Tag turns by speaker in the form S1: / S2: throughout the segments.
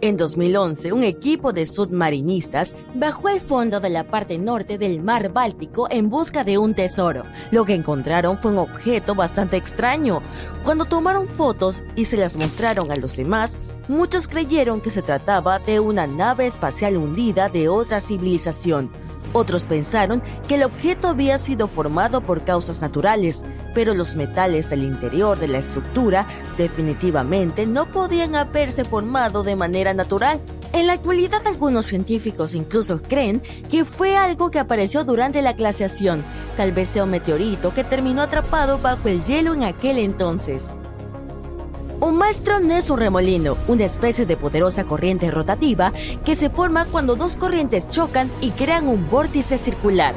S1: En 2011, un equipo de submarinistas bajó al fondo de la parte norte del mar Báltico en busca de un tesoro. Lo que encontraron fue un objeto bastante extraño. Cuando tomaron fotos y se las mostraron a los demás, muchos creyeron que se trataba de una nave espacial hundida de otra civilización. Otros pensaron que el objeto había sido formado por causas naturales, pero los metales del interior de la estructura definitivamente no podían haberse formado de manera natural. En la actualidad algunos científicos incluso creen que fue algo que apareció durante la glaciación, tal vez sea un meteorito que terminó atrapado bajo el hielo en aquel entonces. Un maelstrom es un remolino, una especie de poderosa corriente rotativa que se forma cuando dos corrientes chocan y crean un vórtice circular.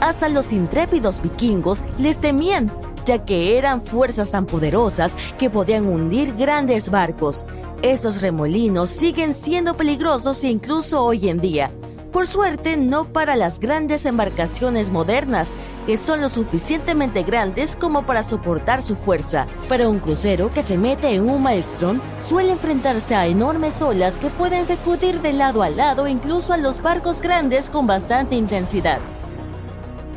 S1: Hasta los intrépidos vikingos les temían, ya que eran fuerzas tan poderosas que podían hundir grandes barcos. Estos remolinos siguen siendo peligrosos incluso hoy en día. Por suerte, no para las grandes embarcaciones modernas, que son lo suficientemente grandes como para soportar su fuerza. Para un crucero que se mete en un maelstrom, suele enfrentarse a enormes olas que pueden sacudir de lado a lado incluso a los barcos grandes con bastante intensidad.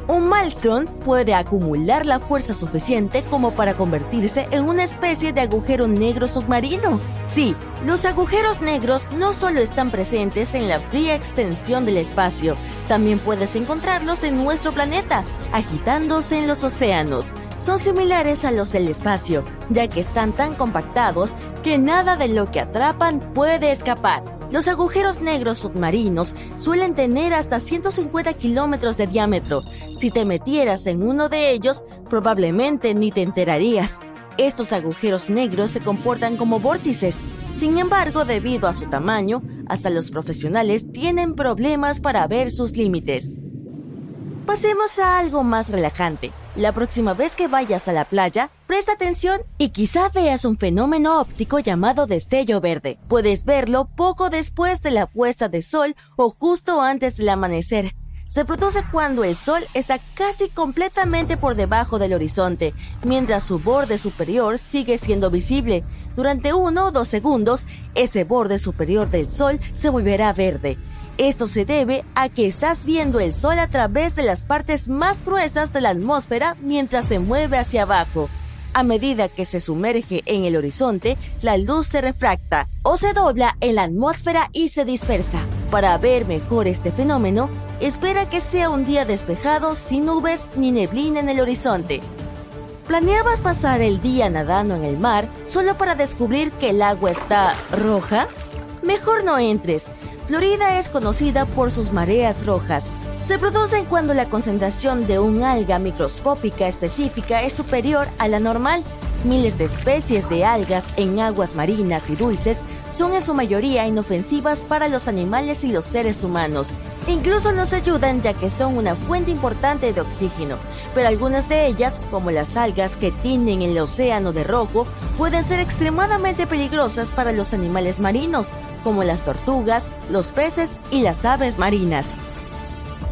S1: Un maelstrom puede acumular la fuerza suficiente como para convertirse en una especie de agujero negro submarino. Sí, los agujeros negros no solo están presentes en la fría extensión del espacio, también puedes encontrarlos en nuestro planeta, agitándose en los océanos. Son similares a los del espacio, ya que están tan compactados que nada de lo que atrapan puede escapar. Los agujeros negros submarinos suelen tener hasta 150 kilómetros de diámetro. Si te metieras en uno de ellos, probablemente ni te enterarías. Estos agujeros negros se comportan como vórtices. Sin embargo, debido a su tamaño, hasta los profesionales tienen problemas para ver sus límites. Pasemos a algo más relajante. La próxima vez que vayas a la playa, presta atención y quizá veas un fenómeno óptico llamado destello verde. Puedes verlo poco después de la puesta de sol o justo antes del amanecer. Se produce cuando el sol está casi completamente por debajo del horizonte, mientras su borde superior sigue siendo visible. Durante uno o dos segundos, ese borde superior del sol se volverá verde. Esto se debe a que estás viendo el Sol a través de las partes más gruesas de la atmósfera mientras se mueve hacia abajo. A medida que se sumerge en el horizonte, la luz se refracta o se dobla en la atmósfera y se dispersa. Para ver mejor este fenómeno, espera que sea un día despejado sin nubes ni neblina en el horizonte. ¿Planeabas pasar el día nadando en el mar solo para descubrir que el agua está roja? Mejor no entres. Florida es conocida por sus mareas rojas. Se producen cuando la concentración de un alga microscópica específica es superior a la normal. Miles de especies de algas en aguas marinas y dulces son en su mayoría inofensivas para los animales y los seres humanos. Incluso nos ayudan ya que son una fuente importante de oxígeno, pero algunas de ellas, como las algas que tienen el océano de rojo, pueden ser extremadamente peligrosas para los animales marinos, como las tortugas, los peces y las aves marinas.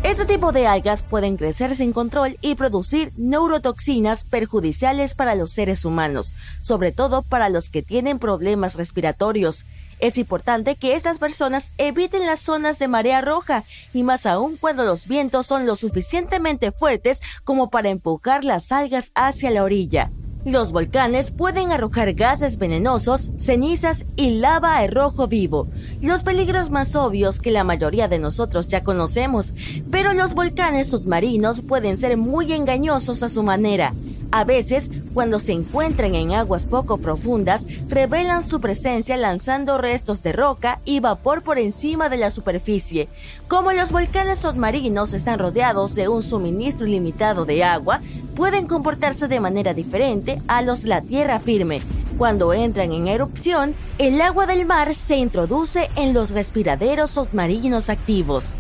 S1: Este tipo de algas pueden crecer sin control y producir neurotoxinas perjudiciales para los seres humanos, sobre todo para los que tienen problemas respiratorios. Es importante que estas personas eviten las zonas de marea roja y más aún cuando los vientos son lo suficientemente fuertes como para empujar las algas hacia la orilla. Los volcanes pueden arrojar gases venenosos, cenizas y lava a rojo vivo, los peligros más obvios que la mayoría de nosotros ya conocemos, pero los volcanes submarinos pueden ser muy engañosos a su manera. A veces, cuando se encuentran en aguas poco profundas, revelan su presencia lanzando restos de roca y vapor por encima de la superficie. Como los volcanes submarinos están rodeados de un suministro ilimitado de agua, pueden comportarse de manera diferente a los de la tierra firme. Cuando entran en erupción, el agua del mar se introduce en los respiraderos submarinos activos.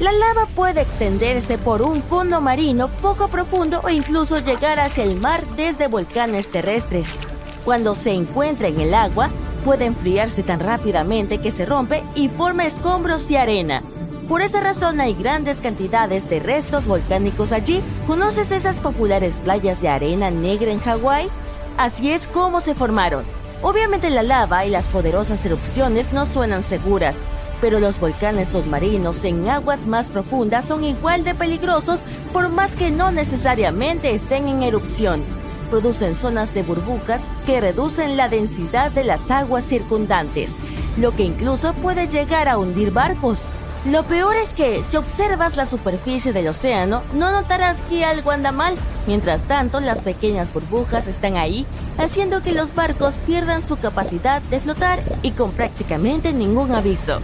S1: La lava puede extenderse por un fondo marino poco profundo o incluso llegar hacia el mar desde volcanes terrestres. Cuando se encuentra en el agua, puede enfriarse tan rápidamente que se rompe y forma escombros y arena. Por esa razón hay grandes cantidades de restos volcánicos allí. ¿Conoces esas populares playas de arena negra en Hawái? Así es como se formaron. Obviamente la lava y las poderosas erupciones no suenan seguras, pero los volcanes submarinos en aguas más profundas son igual de peligrosos por más que no necesariamente estén en erupción. Producen zonas de burbujas que reducen la densidad de las aguas circundantes, lo que incluso puede llegar a hundir barcos. Lo peor es que si observas la superficie del océano, no notarás que algo anda mal. Mientras tanto, las pequeñas burbujas están ahí, haciendo que los barcos pierdan su capacidad de flotar y con prácticamente ningún aviso.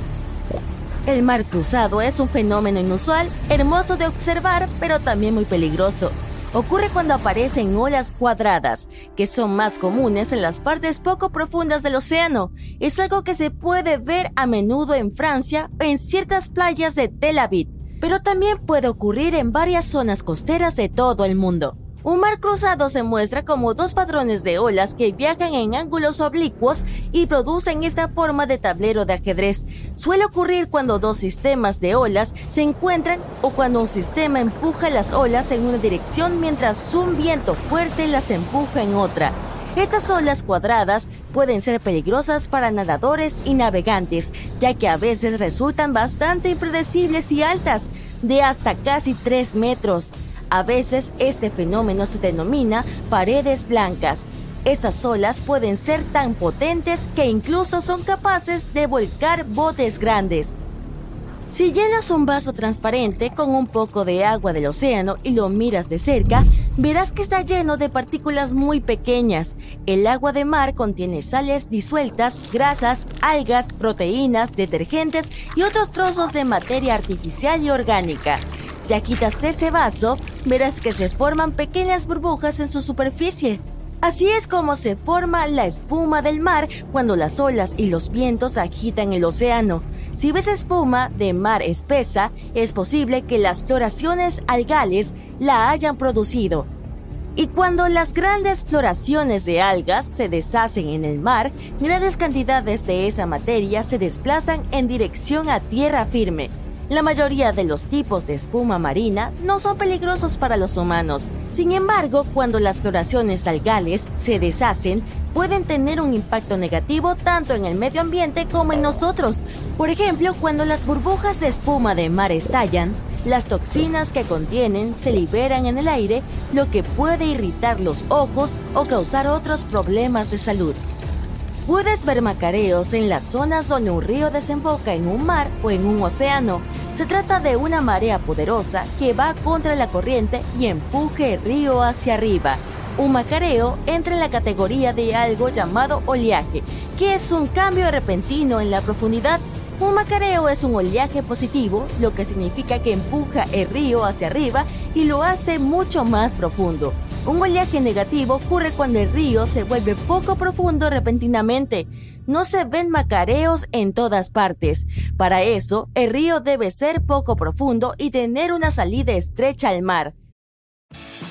S1: El mar cruzado es un fenómeno inusual, hermoso de observar, pero también muy peligroso. Ocurre cuando aparecen olas cuadradas, que son más comunes en las partes poco profundas del océano. Es algo que se puede ver a menudo en Francia o en ciertas playas de Tel Aviv, pero también puede ocurrir en varias zonas costeras de todo el mundo. Un mar cruzado se muestra como dos patrones de olas que viajan en ángulos oblicuos y producen esta forma de tablero de ajedrez. Suele ocurrir cuando dos sistemas de olas se encuentran o cuando un sistema empuja las olas en una dirección mientras un viento fuerte las empuja en otra. Estas olas cuadradas pueden ser peligrosas para nadadores y navegantes, ya que a veces resultan bastante impredecibles y altas, de hasta casi 3 metros. A veces este fenómeno se denomina paredes blancas. Estas olas pueden ser tan potentes que incluso son capaces de volcar botes grandes. Si llenas un vaso transparente con un poco de agua del océano y lo miras de cerca, verás que está lleno de partículas muy pequeñas. El agua de mar contiene sales disueltas, grasas, algas, proteínas, detergentes y otros trozos de materia artificial y orgánica. Si agitas ese vaso, verás que se forman pequeñas burbujas en su superficie. Así es como se forma la espuma del mar cuando las olas y los vientos agitan el océano. Si ves espuma de mar espesa, es posible que las floraciones algales la hayan producido. Y cuando las grandes floraciones de algas se deshacen en el mar, grandes cantidades de esa materia se desplazan en dirección a tierra firme. La mayoría de los tipos de espuma marina no son peligrosos para los humanos. Sin embargo, cuando las floraciones algales se deshacen, pueden tener un impacto negativo tanto en el medio ambiente como en nosotros. Por ejemplo, cuando las burbujas de espuma de mar estallan, las toxinas que contienen se liberan en el aire, lo que puede irritar los ojos o causar otros problemas de salud. Puedes ver macareos en las zonas donde un río desemboca en un mar o en un océano. Se trata de una marea poderosa que va contra la corriente y empuje el río hacia arriba. Un macareo entra en la categoría de algo llamado oleaje, que es un cambio repentino en la profundidad. Un macareo es un oleaje positivo, lo que significa que empuja el río hacia arriba y lo hace mucho más profundo. Un oleaje negativo ocurre cuando el río se vuelve poco profundo repentinamente. No se ven macareos en todas partes. Para eso, el río debe ser poco profundo y tener una salida estrecha al mar.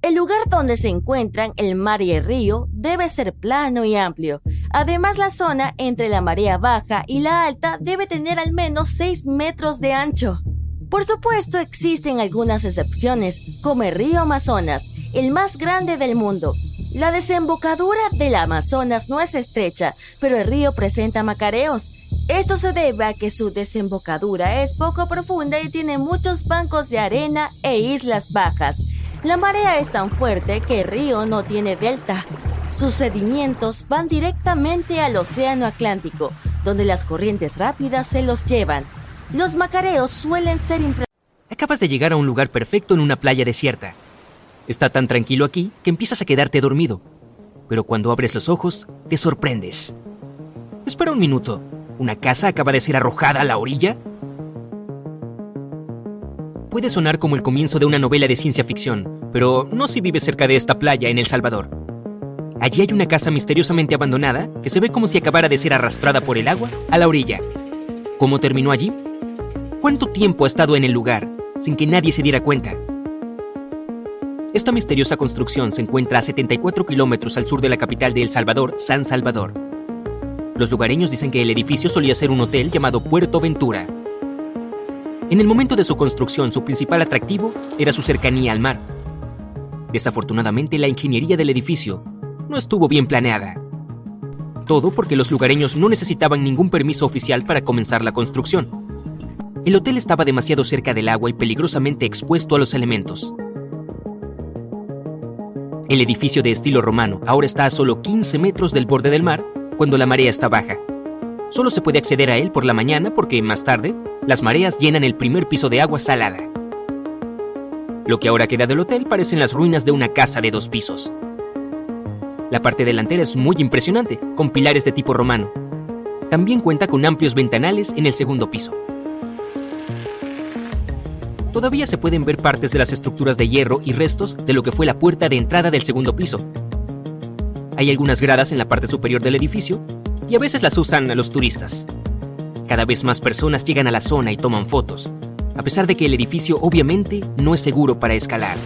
S1: El lugar donde se encuentran el mar y el río debe ser plano y amplio. Además, la zona entre la marea baja y la alta debe tener al menos 6 metros de ancho. Por supuesto, existen algunas excepciones, como el río Amazonas, el más grande del mundo. La desembocadura del Amazonas no es estrecha, pero el río presenta macareos. Esto se debe a que su desembocadura es poco profunda y tiene muchos bancos de arena e islas bajas. La marea es tan fuerte que el río no tiene delta. Sus sedimentos van directamente al Océano Atlántico, donde las corrientes rápidas se los llevan. Los macareos suelen ser
S2: Acabas de llegar a un lugar perfecto en una playa desierta. Está tan tranquilo aquí que empiezas a quedarte dormido. Pero cuando abres los ojos, te sorprendes. Espera un minuto. ¿Una casa acaba de ser arrojada a la orilla? Puede sonar como el comienzo de una novela de ciencia ficción, pero no si vives cerca de esta playa en El Salvador. Allí hay una casa misteriosamente abandonada que se ve como si acabara de ser arrastrada por el agua a la orilla. ¿Cómo terminó allí? ¿Cuánto tiempo ha estado en el lugar sin que nadie se diera cuenta? Esta misteriosa construcción se encuentra a 74 kilómetros al sur de la capital de El Salvador, San Salvador. Los lugareños dicen que el edificio solía ser un hotel llamado Puerto Ventura. En el momento de su construcción, su principal atractivo era su cercanía al mar. Desafortunadamente, la ingeniería del edificio no estuvo bien planeada. Todo porque los lugareños no necesitaban ningún permiso oficial para comenzar la construcción. El hotel estaba demasiado cerca del agua y peligrosamente expuesto a los elementos. El edificio de estilo romano ahora está a solo 15 metros del borde del mar cuando la marea está baja. Solo se puede acceder a él por la mañana porque más tarde las mareas llenan el primer piso de agua salada. Lo que ahora queda del hotel parecen las ruinas de una casa de dos pisos. La parte delantera es muy impresionante, con pilares de tipo romano. También cuenta con amplios ventanales en el segundo piso todavía se pueden ver partes de las estructuras de hierro y restos de lo que fue la puerta de entrada del segundo piso. Hay algunas gradas en la parte superior del edificio y a veces las usan a los turistas. Cada vez más personas llegan a la zona y toman fotos, a pesar de que el edificio obviamente no es seguro para escalar.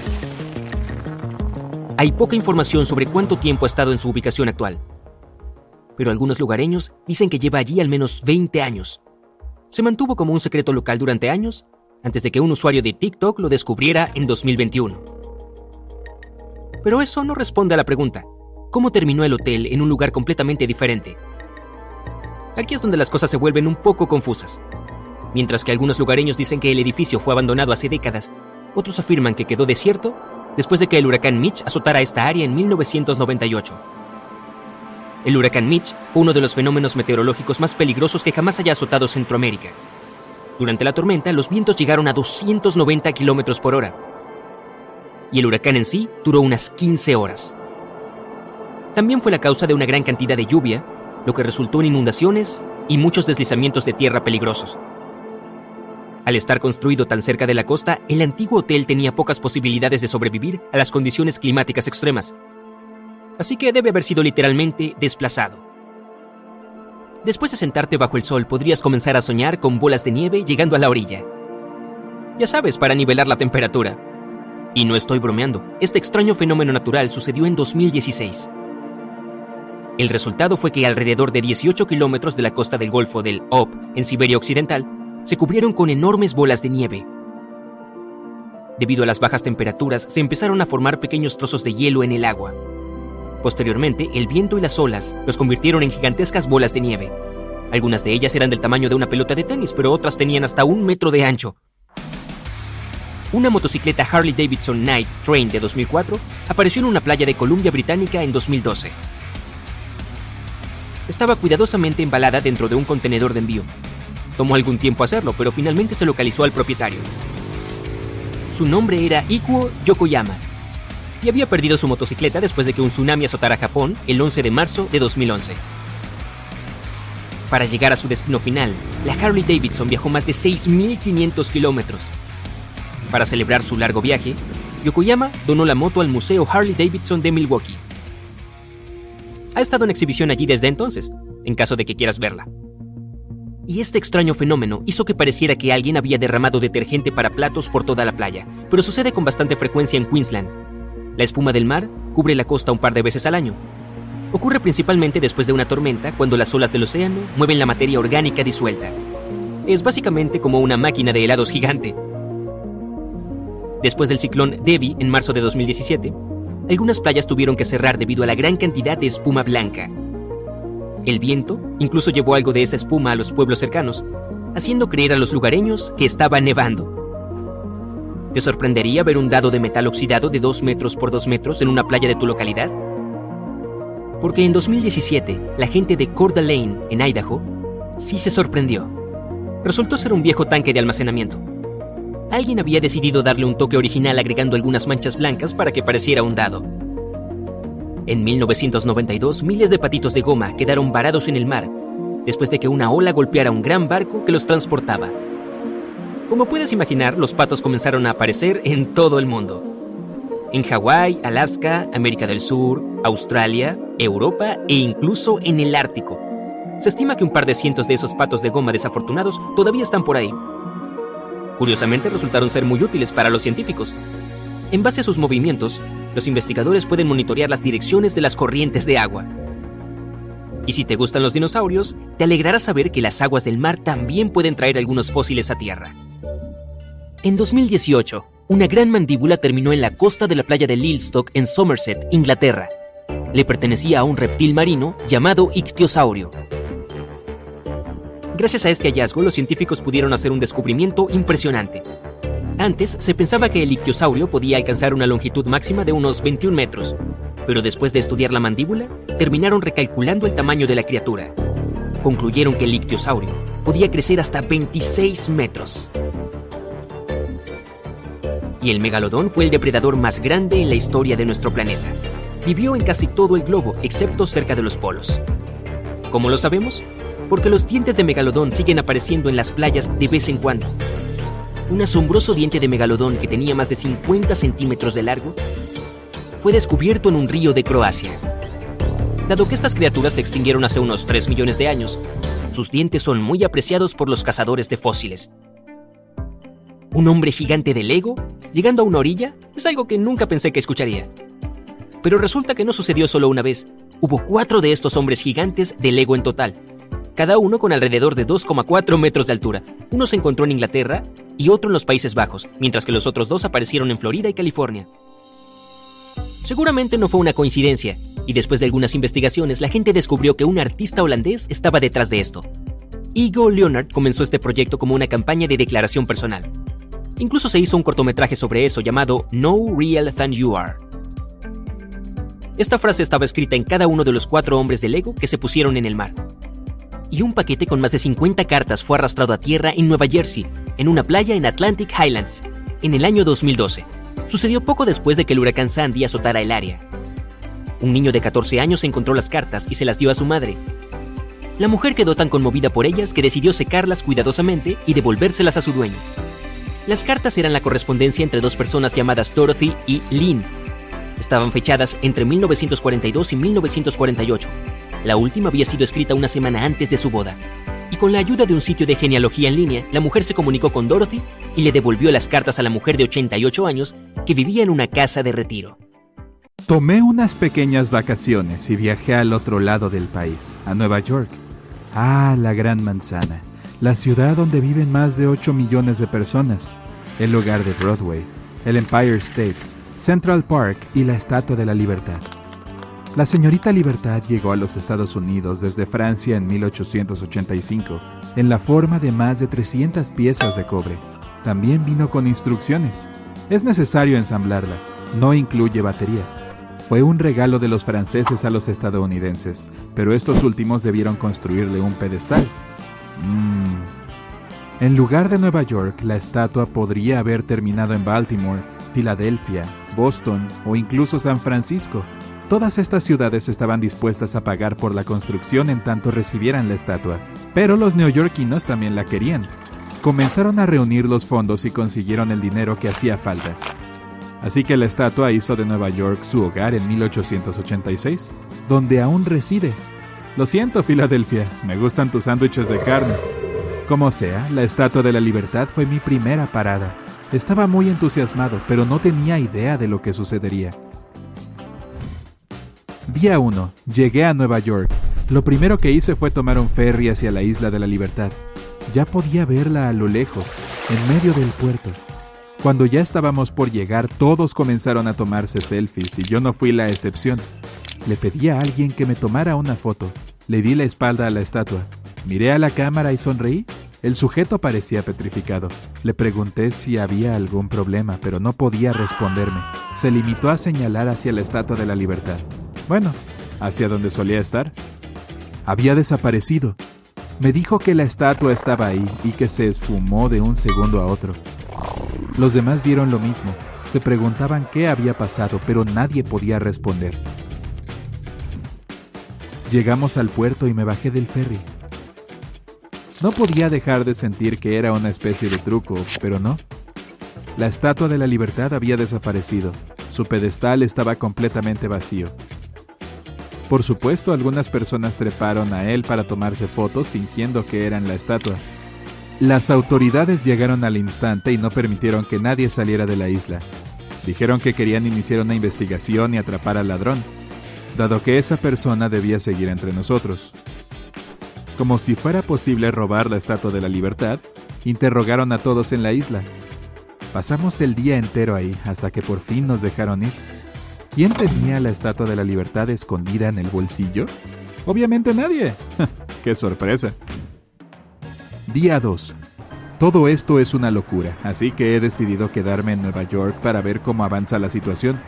S2: Hay poca información sobre cuánto tiempo ha estado en su ubicación actual, pero algunos lugareños dicen que lleva allí al menos 20 años. Se mantuvo como un secreto local durante años antes de que un usuario de TikTok lo descubriera en 2021. Pero eso no responde a la pregunta, ¿cómo terminó el hotel en un lugar completamente diferente? Aquí es donde las cosas se vuelven un poco confusas. Mientras que algunos lugareños dicen que el edificio fue abandonado hace décadas, otros afirman que quedó desierto después de que el huracán Mitch azotara esta área en 1998. El huracán Mitch fue uno de los fenómenos meteorológicos más peligrosos que jamás haya azotado Centroamérica durante la tormenta, los vientos llegaron a 290 kilómetros por hora. Y el huracán en sí duró unas 15 horas. También fue la causa de una gran cantidad de lluvia, lo que resultó en inundaciones y muchos deslizamientos de tierra peligrosos. Al estar construido tan cerca de la costa, el antiguo hotel tenía pocas posibilidades de sobrevivir a las condiciones climáticas extremas. Así que debe haber sido literalmente desplazado. Después de sentarte bajo el sol podrías comenzar a soñar con bolas de nieve llegando a la orilla. Ya sabes, para nivelar la temperatura. Y no estoy bromeando, este extraño fenómeno natural sucedió en 2016. El resultado fue que alrededor de 18 kilómetros de la costa del Golfo del Ob, en Siberia Occidental, se cubrieron con enormes bolas de nieve. Debido a las bajas temperaturas, se empezaron a formar pequeños trozos de hielo en el agua. Posteriormente, el viento y las olas los convirtieron en gigantescas bolas de nieve. Algunas de ellas eran del tamaño de una pelota de tenis, pero otras tenían hasta un metro de ancho. Una motocicleta Harley Davidson Night Train de 2004 apareció en una playa de Columbia Británica en 2012. Estaba cuidadosamente embalada dentro de un contenedor de envío. Tomó algún tiempo hacerlo, pero finalmente se localizó al propietario. Su nombre era Ikuo Yokoyama y había perdido su motocicleta después de que un tsunami azotara Japón el 11 de marzo de 2011. Para llegar a su destino final, la Harley Davidson viajó más de 6.500 kilómetros. Para celebrar su largo viaje, Yokoyama donó la moto al Museo Harley Davidson de Milwaukee. Ha estado en exhibición allí desde entonces, en caso de que quieras verla. Y este extraño fenómeno hizo que pareciera que alguien había derramado detergente para platos por toda la playa, pero sucede con bastante frecuencia en Queensland, la espuma del mar cubre la costa un par de veces al año. Ocurre principalmente después de una tormenta cuando las olas del océano mueven la materia orgánica disuelta. Es básicamente como una máquina de helados gigante. Después del ciclón Debbie en marzo de 2017, algunas playas tuvieron que cerrar debido a la gran cantidad de espuma blanca. El viento incluso llevó algo de esa espuma a los pueblos cercanos, haciendo creer a los lugareños que estaba nevando. ¿Te sorprendería ver un dado de metal oxidado de 2 metros por 2 metros en una playa de tu localidad? Porque en 2017, la gente de Coeur d'Alene, en Idaho, sí se sorprendió. Resultó ser un viejo tanque de almacenamiento. Alguien había decidido darle un toque original agregando algunas manchas blancas para que pareciera un dado. En 1992, miles de patitos de goma quedaron varados en el mar después de que una ola golpeara un gran barco que los transportaba. Como puedes imaginar, los patos comenzaron a aparecer en todo el mundo. En Hawái, Alaska, América del Sur, Australia, Europa e incluso en el Ártico. Se estima que un par de cientos de esos patos de goma desafortunados todavía están por ahí. Curiosamente resultaron ser muy útiles para los científicos. En base a sus movimientos, los investigadores pueden monitorear las direcciones de las corrientes de agua. Y si te gustan los dinosaurios, te alegrará saber que las aguas del mar también pueden traer algunos fósiles a tierra. En 2018, una gran mandíbula terminó en la costa de la playa de Lilstock en Somerset, Inglaterra. Le pertenecía a un reptil marino llamado ictiosaurio. Gracias a este hallazgo, los científicos pudieron hacer un descubrimiento impresionante. Antes se pensaba que el ictiosaurio podía alcanzar una longitud máxima de unos 21 metros, pero después de estudiar la mandíbula, terminaron recalculando el tamaño de la criatura. Concluyeron que el ictiosaurio podía crecer hasta 26 metros. Y el megalodón fue el depredador más grande en la historia de nuestro planeta. Vivió en casi todo el globo, excepto cerca de los polos. ¿Cómo lo sabemos? Porque los dientes de megalodón siguen apareciendo en las playas de vez en cuando, un asombroso diente de megalodón que tenía más de 50 centímetros de largo, fue descubierto en un río de Croacia. Dado que estas criaturas se extinguieron hace unos 3 millones de años, sus dientes son muy apreciados por los cazadores de fósiles. Un hombre gigante de Lego llegando a una orilla es algo que nunca pensé que escucharía. Pero resulta que no sucedió solo una vez. Hubo cuatro de estos hombres gigantes de Lego en total, cada uno con alrededor de 2,4 metros de altura. Uno se encontró en Inglaterra y otro en los Países Bajos, mientras que los otros dos aparecieron en Florida y California. Seguramente no fue una coincidencia, y después de algunas investigaciones la gente descubrió que un artista holandés estaba detrás de esto. Igor Leonard comenzó este proyecto como una campaña de declaración personal. Incluso se hizo un cortometraje sobre eso llamado No Real Than You Are. Esta frase estaba escrita en cada uno de los cuatro hombres de Lego que se pusieron en el mar, y un paquete con más de 50 cartas fue arrastrado a tierra en Nueva Jersey, en una playa en Atlantic Highlands, en el año 2012. Sucedió poco después de que el huracán Sandy azotara el área. Un niño de 14 años encontró las cartas y se las dio a su madre. La mujer quedó tan conmovida por ellas que decidió secarlas cuidadosamente y devolvérselas a su dueño. Las cartas eran la correspondencia entre dos personas llamadas Dorothy y Lynn. Estaban fechadas entre 1942 y 1948 la última había sido escrita una semana antes de su boda. Y con la ayuda de un sitio de genealogía en línea, la mujer se comunicó con Dorothy y le devolvió las cartas a la mujer de 88 años que vivía en una casa de retiro.
S3: Tomé unas pequeñas vacaciones y viajé al otro lado del país, a Nueva York. Ah, la Gran Manzana, la ciudad donde viven más de 8 millones de personas, el lugar de Broadway, el Empire State, Central Park y la Estatua de la Libertad. La señorita Libertad llegó a los Estados Unidos desde Francia en 1885, en la forma de más de 300 piezas de cobre. También vino con instrucciones. Es necesario ensamblarla, no incluye baterías. Fue un regalo de los franceses a los estadounidenses, pero estos últimos debieron construirle un pedestal. Mm. En lugar de Nueva York, la estatua podría haber terminado en Baltimore, Filadelfia, Boston o incluso San Francisco. Todas estas ciudades estaban dispuestas a pagar por la construcción en tanto recibieran la estatua, pero los neoyorquinos también la querían. Comenzaron a reunir los fondos y consiguieron el dinero que hacía falta. Así que la estatua hizo de Nueva York su hogar en 1886, donde aún reside. Lo siento, Filadelfia, me gustan tus sándwiches de carne. Como sea, la Estatua de la Libertad fue mi primera parada. Estaba muy entusiasmado, pero no tenía idea de lo que sucedería. Día 1. Llegué a Nueva York. Lo primero que hice fue tomar un ferry hacia la isla de la Libertad. Ya podía verla a lo lejos, en medio del puerto. Cuando ya estábamos por llegar, todos comenzaron a tomarse selfies y yo no fui la excepción. Le pedí a alguien que me tomara una foto. Le di la espalda a la estatua. Miré a la cámara y sonreí. El sujeto parecía petrificado. Le pregunté si había algún problema, pero no podía responderme. Se limitó a señalar hacia la Estatua de la Libertad. Bueno, hacia donde solía estar. Había desaparecido. Me dijo que la estatua estaba ahí y que se esfumó de un segundo a otro. Los demás vieron lo mismo. Se preguntaban qué había pasado, pero nadie podía responder. Llegamos al puerto y me bajé del ferry. No podía dejar de sentir que era una especie de truco, pero no. La Estatua de la Libertad había desaparecido. Su pedestal estaba completamente vacío. Por supuesto, algunas personas treparon a él para tomarse fotos fingiendo que eran la estatua. Las autoridades llegaron al instante y no permitieron que nadie saliera de la isla. Dijeron que querían iniciar una investigación y atrapar al ladrón, dado que esa persona debía seguir entre nosotros. Como si fuera posible robar la Estatua de la Libertad, interrogaron a todos en la isla. Pasamos el día entero ahí hasta que por fin nos dejaron ir. ¿Quién tenía la Estatua de la Libertad escondida en el bolsillo? Obviamente nadie. ¡Qué sorpresa! Día 2. Todo esto es una locura, así que he decidido quedarme en Nueva York para ver cómo avanza la situación.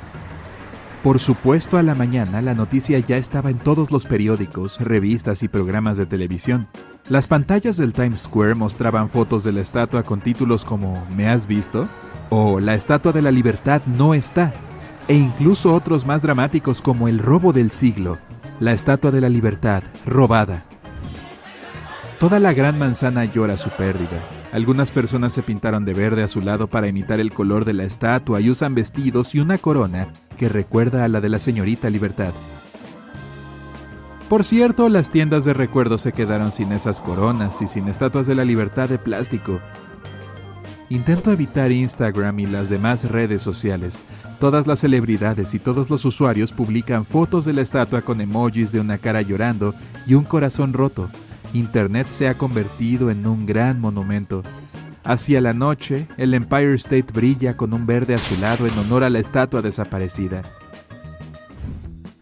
S3: Por supuesto, a la mañana la noticia ya estaba en todos los periódicos, revistas y programas de televisión. Las pantallas del Times Square mostraban fotos de la estatua con títulos como ¿Me has visto? o La Estatua de la Libertad no está, e incluso otros más dramáticos como El robo del siglo, La Estatua de la Libertad robada. Toda la gran manzana llora su pérdida. Algunas personas se pintaron de verde a su lado para imitar el color de la estatua y usan vestidos y una corona que recuerda a la de la señorita Libertad. Por cierto, las tiendas de recuerdos se quedaron sin esas coronas y sin estatuas de la libertad de plástico. Intento evitar Instagram y las demás redes sociales. Todas las celebridades y todos los usuarios publican fotos de la estatua con emojis de una cara llorando y un corazón roto. Internet se ha convertido en un gran monumento. Hacia la noche, el Empire State brilla con un verde azulado en honor a la estatua desaparecida.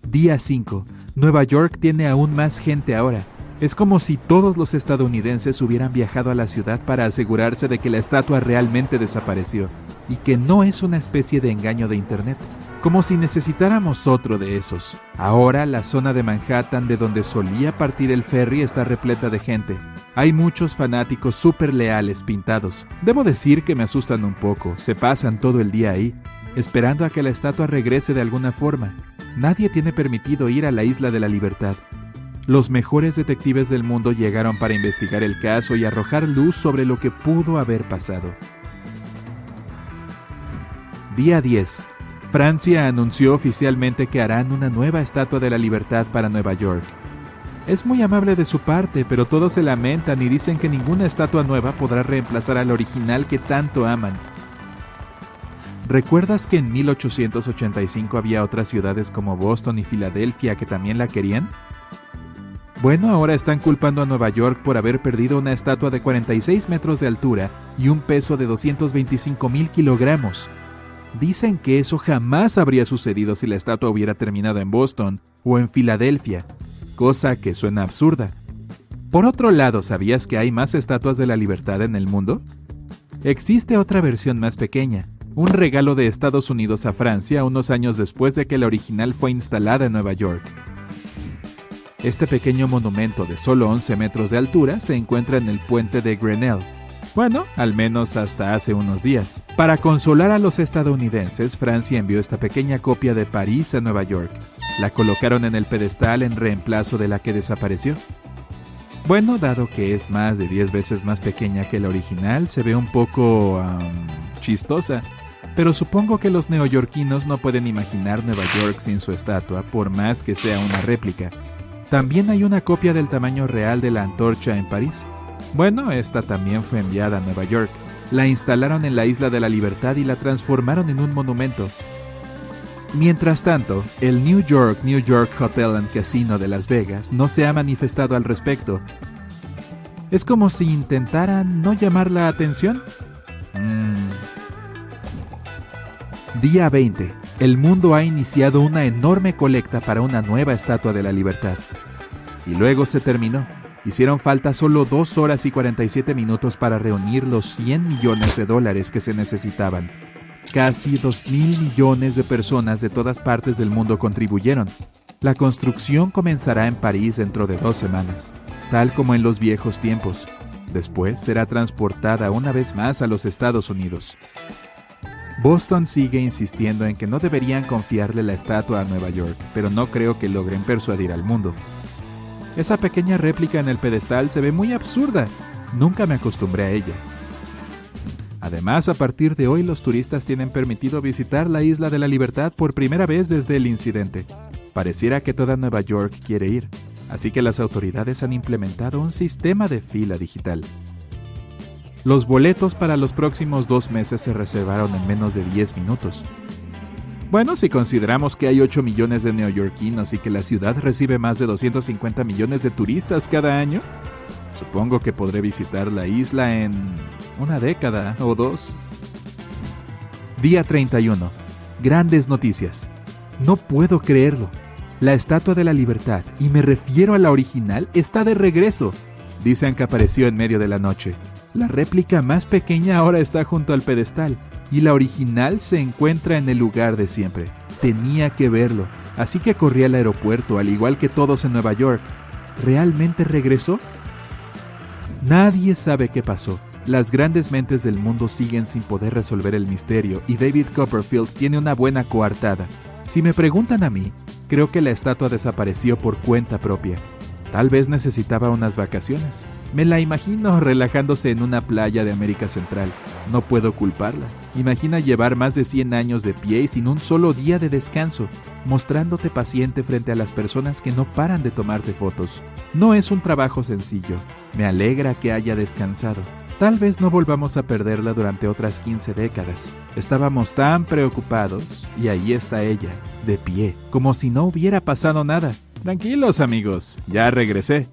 S3: Día 5. Nueva York tiene aún más gente ahora. Es como si todos los estadounidenses hubieran viajado a la ciudad para asegurarse de que la estatua realmente desapareció y que no es una especie de engaño de Internet como si necesitáramos otro de esos. Ahora la zona de Manhattan de donde solía partir el ferry está repleta de gente. Hay muchos fanáticos súper leales pintados. Debo decir que me asustan un poco, se pasan todo el día ahí, esperando a que la estatua regrese de alguna forma. Nadie tiene permitido ir a la isla de la libertad. Los mejores detectives del mundo llegaron para investigar el caso y arrojar luz sobre lo que pudo haber pasado. Día 10. Francia anunció oficialmente que harán una nueva estatua de la libertad para Nueva York. Es muy amable de su parte, pero todos se lamentan y dicen que ninguna estatua nueva podrá reemplazar al original que tanto aman. ¿Recuerdas que en 1885 había otras ciudades como Boston y Filadelfia que también la querían? Bueno, ahora están culpando a Nueva York por haber perdido una estatua de 46 metros de altura y un peso de 225 mil kilogramos. Dicen que eso jamás habría sucedido si la estatua hubiera terminado en Boston o en Filadelfia, cosa que suena absurda. Por otro lado, ¿sabías que hay más estatuas de la libertad en el mundo? Existe otra versión más pequeña, un regalo de Estados Unidos a Francia unos años después de que la original fue instalada en Nueva York. Este pequeño monumento de solo 11 metros de altura se encuentra en el puente de Grenelle, bueno, al menos hasta hace unos días. Para consolar a los estadounidenses, Francia envió esta pequeña copia de París a Nueva York. La colocaron en el pedestal en reemplazo de la que desapareció. Bueno, dado que es más de 10 veces más pequeña que la original, se ve un poco chistosa. Pero supongo que los neoyorquinos no pueden imaginar Nueva York sin su estatua, por más que sea una réplica. También hay una copia del tamaño real de la antorcha en París. Bueno, esta también fue enviada a Nueva York. La instalaron en la Isla de la Libertad y la transformaron en un monumento. Mientras tanto, el New York New York Hotel and Casino de Las Vegas no se ha manifestado al respecto. Es como si intentaran no llamar la atención. Mm. Día 20. El mundo ha iniciado una enorme colecta para una nueva estatua de la libertad. Y luego se terminó. Hicieron falta solo 2 horas y 47 minutos para reunir los 100 millones de dólares que se necesitaban. Casi 2 mil millones de personas de todas partes del mundo contribuyeron. La construcción comenzará en París dentro de dos semanas, tal como en los viejos tiempos. Después será transportada una vez más a los Estados Unidos. Boston sigue insistiendo en que no deberían confiarle la estatua a Nueva York, pero no creo que logren persuadir al mundo. Esa pequeña réplica en el pedestal se ve muy absurda. Nunca me acostumbré a ella. Además, a partir de hoy los turistas tienen permitido visitar la Isla de la Libertad por primera vez desde el incidente. Pareciera que toda Nueva York quiere ir, así que las autoridades han implementado un sistema de fila digital. Los boletos para los próximos dos meses se reservaron en menos de 10 minutos. Bueno, si consideramos que hay 8 millones de neoyorquinos y que la ciudad recibe más de 250 millones de turistas cada año, supongo que podré visitar la isla en una década o dos. Día 31. Grandes noticias. No puedo creerlo. La Estatua de la Libertad, y me refiero a la original, está de regreso. Dicen que apareció en medio de la noche. La réplica más pequeña ahora está junto al pedestal y la original se encuentra en el lugar de siempre. Tenía que verlo, así que corrí al aeropuerto, al igual que todos en Nueva York. ¿Realmente regresó? Nadie sabe qué pasó. Las grandes mentes del mundo siguen sin poder resolver el misterio y David Copperfield tiene una buena coartada. Si me preguntan a mí, creo que la estatua desapareció por cuenta propia. Tal vez necesitaba unas vacaciones. Me la imagino relajándose en una playa de América Central. No puedo culparla. Imagina llevar más de 100 años de pie y sin un solo día de descanso, mostrándote paciente frente a las personas que no paran de tomarte fotos. No es un trabajo sencillo. Me alegra que haya descansado. Tal vez no volvamos a perderla durante otras 15 décadas. Estábamos tan preocupados y ahí está ella, de pie, como si no hubiera pasado nada. Tranquilos amigos, ya regresé.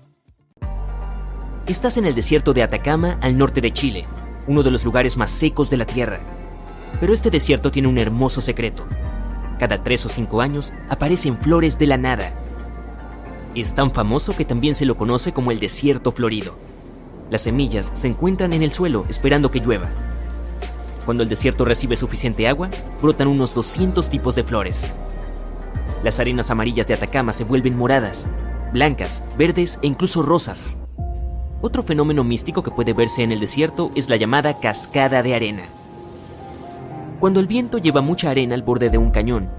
S2: Estás en el desierto de Atacama, al norte de Chile, uno de los lugares más secos de la Tierra. Pero este desierto tiene un hermoso secreto. Cada tres o cinco años aparecen flores de la nada. Es tan famoso que también se lo conoce como el desierto florido. Las semillas se encuentran en el suelo esperando que llueva. Cuando el desierto recibe suficiente agua, brotan unos 200 tipos de flores. Las arenas amarillas de Atacama se vuelven moradas, blancas, verdes e incluso rosas. Otro fenómeno místico que puede verse en el desierto es la llamada cascada de arena. Cuando el viento lleva mucha arena al borde de un cañón,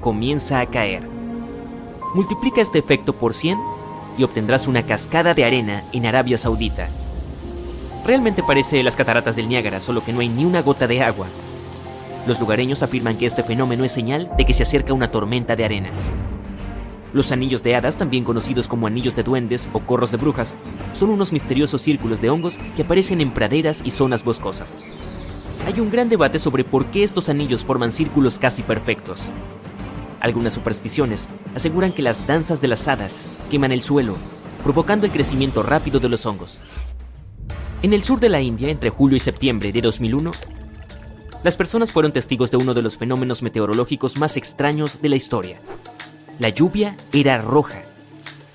S2: comienza a caer. Multiplica este efecto por 100 y obtendrás una cascada de arena en Arabia Saudita. Realmente parece las cataratas del Niágara, solo que no hay ni una gota de agua, los lugareños afirman que este fenómeno es señal de que se acerca una tormenta de arena. Los anillos de hadas, también conocidos como anillos de duendes o corros de brujas, son unos misteriosos círculos de hongos que aparecen en praderas y zonas boscosas. Hay un gran debate sobre por qué estos anillos forman círculos casi perfectos. Algunas supersticiones aseguran que las danzas de las hadas queman el suelo, provocando el crecimiento rápido de los hongos. En el sur de la India, entre julio y septiembre de 2001, las personas fueron testigos de uno de los fenómenos meteorológicos más extraños de la historia. La lluvia era roja.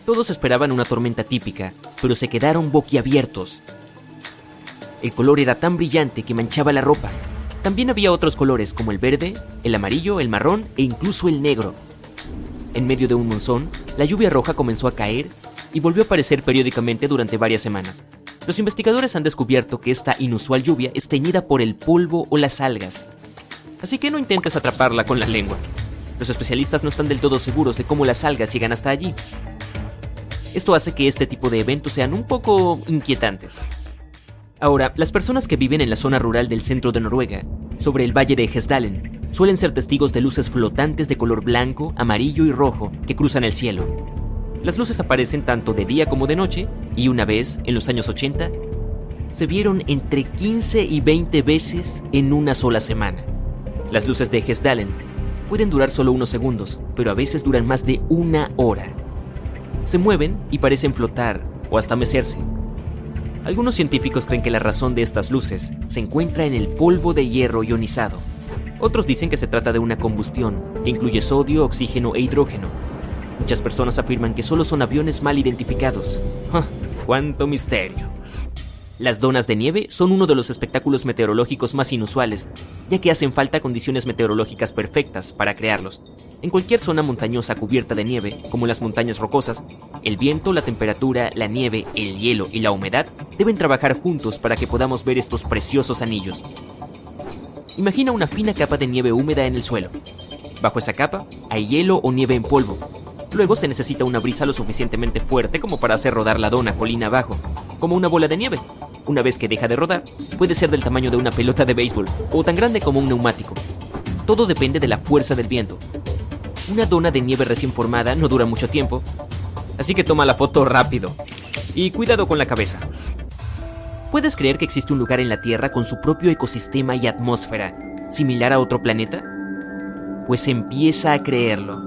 S2: Todos esperaban una tormenta típica, pero se quedaron boquiabiertos. El color era tan brillante que manchaba la ropa. También había otros colores como el verde, el amarillo, el marrón e incluso el negro. En medio de un monzón, la lluvia roja comenzó a caer y volvió a aparecer periódicamente durante varias semanas. Los investigadores han descubierto que esta inusual lluvia es teñida por el polvo o las algas. Así que no intentes atraparla con la lengua. Los especialistas no están del todo seguros de cómo las algas llegan hasta allí. Esto hace que este tipo de eventos sean un poco inquietantes. Ahora, las personas que viven en la zona rural del centro de Noruega, sobre el valle de Hesdalen, suelen ser testigos de luces flotantes de color blanco, amarillo y rojo que cruzan el cielo. Las luces aparecen tanto de día como de noche y una vez, en los años 80, se vieron entre 15 y 20 veces en una sola semana. Las luces de Hesdalen pueden durar solo unos segundos, pero a veces duran más de una hora. Se mueven y parecen flotar o hasta mecerse. Algunos científicos creen que la razón de estas luces se encuentra en el polvo de hierro ionizado, Otros dicen que se trata de una combustión, que incluye sodio, oxígeno e hidrógeno. Muchas personas afirman que solo son aviones mal identificados. ¡Cuánto misterio! Las donas de nieve son uno de los espectáculos meteorológicos más inusuales, ya que hacen falta condiciones meteorológicas perfectas para crearlos. En cualquier zona montañosa cubierta de nieve, como las montañas rocosas, el viento, la temperatura, la nieve, el hielo y la humedad deben trabajar juntos para que podamos ver estos preciosos anillos. Imagina una fina capa de nieve húmeda en el suelo. Bajo esa capa hay hielo o nieve en polvo. Luego se necesita una brisa lo suficientemente fuerte como para hacer rodar la dona colina abajo, como una bola de nieve. Una vez que deja de rodar, puede ser del tamaño de una pelota de béisbol o tan grande como un neumático. Todo depende de la fuerza del viento. Una dona de nieve recién formada no dura mucho tiempo, así que toma la foto rápido. Y cuidado con la cabeza. ¿Puedes creer que existe un lugar en la Tierra con su propio ecosistema y atmósfera, similar a otro planeta? Pues empieza a creerlo.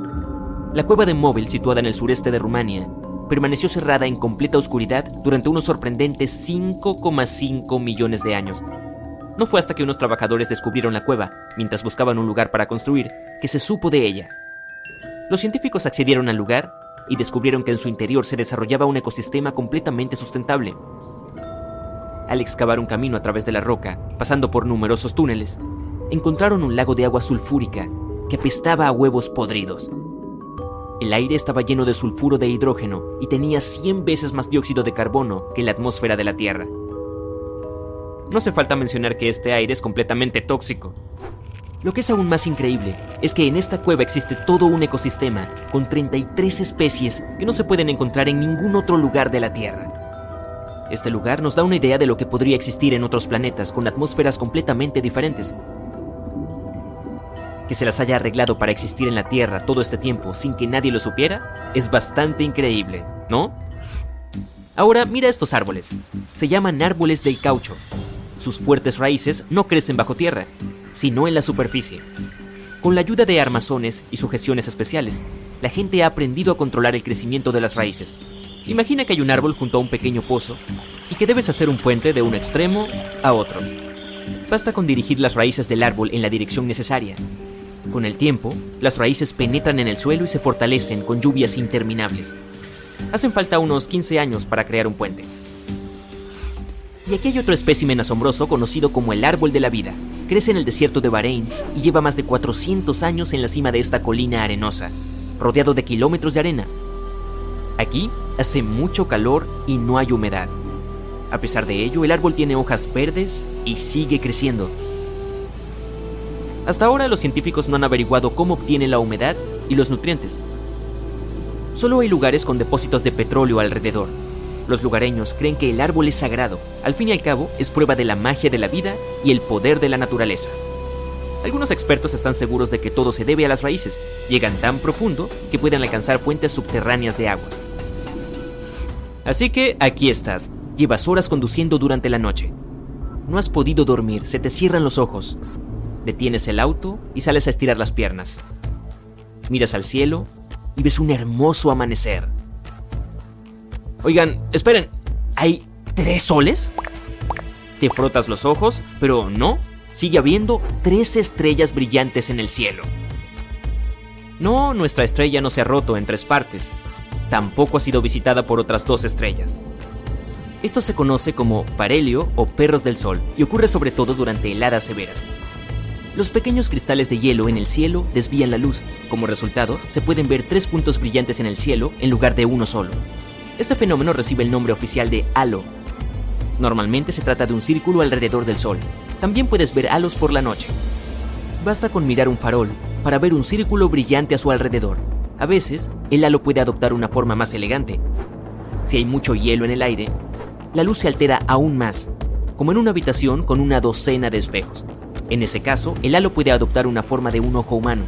S2: La cueva de Móvil, situada en el sureste de Rumania, permaneció cerrada en completa oscuridad durante unos sorprendentes 5,5 millones de años. No fue hasta que unos trabajadores descubrieron la cueva, mientras buscaban un lugar para construir, que se supo de ella. Los científicos accedieron al lugar y descubrieron que en su interior se desarrollaba un ecosistema completamente sustentable. Al excavar un camino a través de la roca, pasando por numerosos túneles, encontraron un lago de agua sulfúrica que apestaba a huevos podridos. El aire estaba lleno de sulfuro de hidrógeno y tenía 100 veces más dióxido de carbono que la atmósfera de la Tierra. No hace falta mencionar que este aire es completamente tóxico. Lo que es aún más increíble es que en esta cueva existe todo un ecosistema con 33 especies que no se pueden encontrar en ningún otro lugar de la Tierra. Este lugar nos da una idea de lo que podría existir en otros planetas con atmósferas completamente diferentes, que se las haya arreglado para existir en la Tierra todo este tiempo sin que nadie lo supiera, es bastante increíble, ¿no? Ahora mira estos árboles. Se llaman árboles del caucho. Sus fuertes raíces no crecen bajo tierra, sino en la superficie. Con la ayuda de armazones y sujeciones especiales, la gente ha aprendido a controlar el crecimiento de las raíces. Imagina que hay un árbol junto a un pequeño pozo y que debes hacer un puente de un extremo a otro. Basta con dirigir las raíces del árbol en la dirección necesaria con el tiempo, las raíces penetran en el suelo y se fortalecen con lluvias interminables. Hacen falta unos 15 años para crear un puente. Y aquí hay otro espécimen asombroso conocido como el árbol de la vida. Crece en el desierto de Bahrein y lleva más de 400 años en la cima de esta colina arenosa, rodeado de kilómetros de arena. Aquí hace mucho calor y no hay humedad. A pesar de ello, el árbol tiene hojas verdes y sigue creciendo. Hasta ahora los científicos no han averiguado cómo obtiene la humedad y los nutrientes. Solo hay lugares con depósitos de petróleo alrededor. Los lugareños creen que el árbol es sagrado. Al fin y al cabo, es prueba de la magia de la vida y el poder de la naturaleza. Algunos expertos están seguros de que todo se debe a las raíces. Llegan tan profundo que pueden alcanzar fuentes subterráneas de agua. Así que aquí estás. Llevas horas conduciendo durante la noche. No has podido dormir, se te cierran los ojos. Detienes el auto y sales a estirar las piernas. Miras al cielo y ves un hermoso amanecer. Oigan, esperen, ¿hay tres soles? Te frotas los ojos, pero no, sigue habiendo tres estrellas brillantes en el cielo. No, nuestra estrella no se ha roto en tres partes. Tampoco ha sido visitada por otras dos estrellas. Esto se conoce como parelio o perros del sol y ocurre sobre todo durante heladas severas. Los pequeños cristales de hielo en el cielo desvían la luz. Como resultado, se pueden ver tres puntos brillantes en el cielo en lugar de uno solo. Este fenómeno recibe el nombre oficial de halo. Normalmente se trata de un círculo alrededor del Sol. También puedes ver halos por la noche. Basta con mirar un farol para ver un círculo brillante a su alrededor. A veces, el halo puede adoptar una forma más elegante. Si hay mucho hielo en el aire, la luz se altera aún más, como en una habitación con una docena de espejos. En ese caso, el halo puede adoptar una forma de un ojo humano.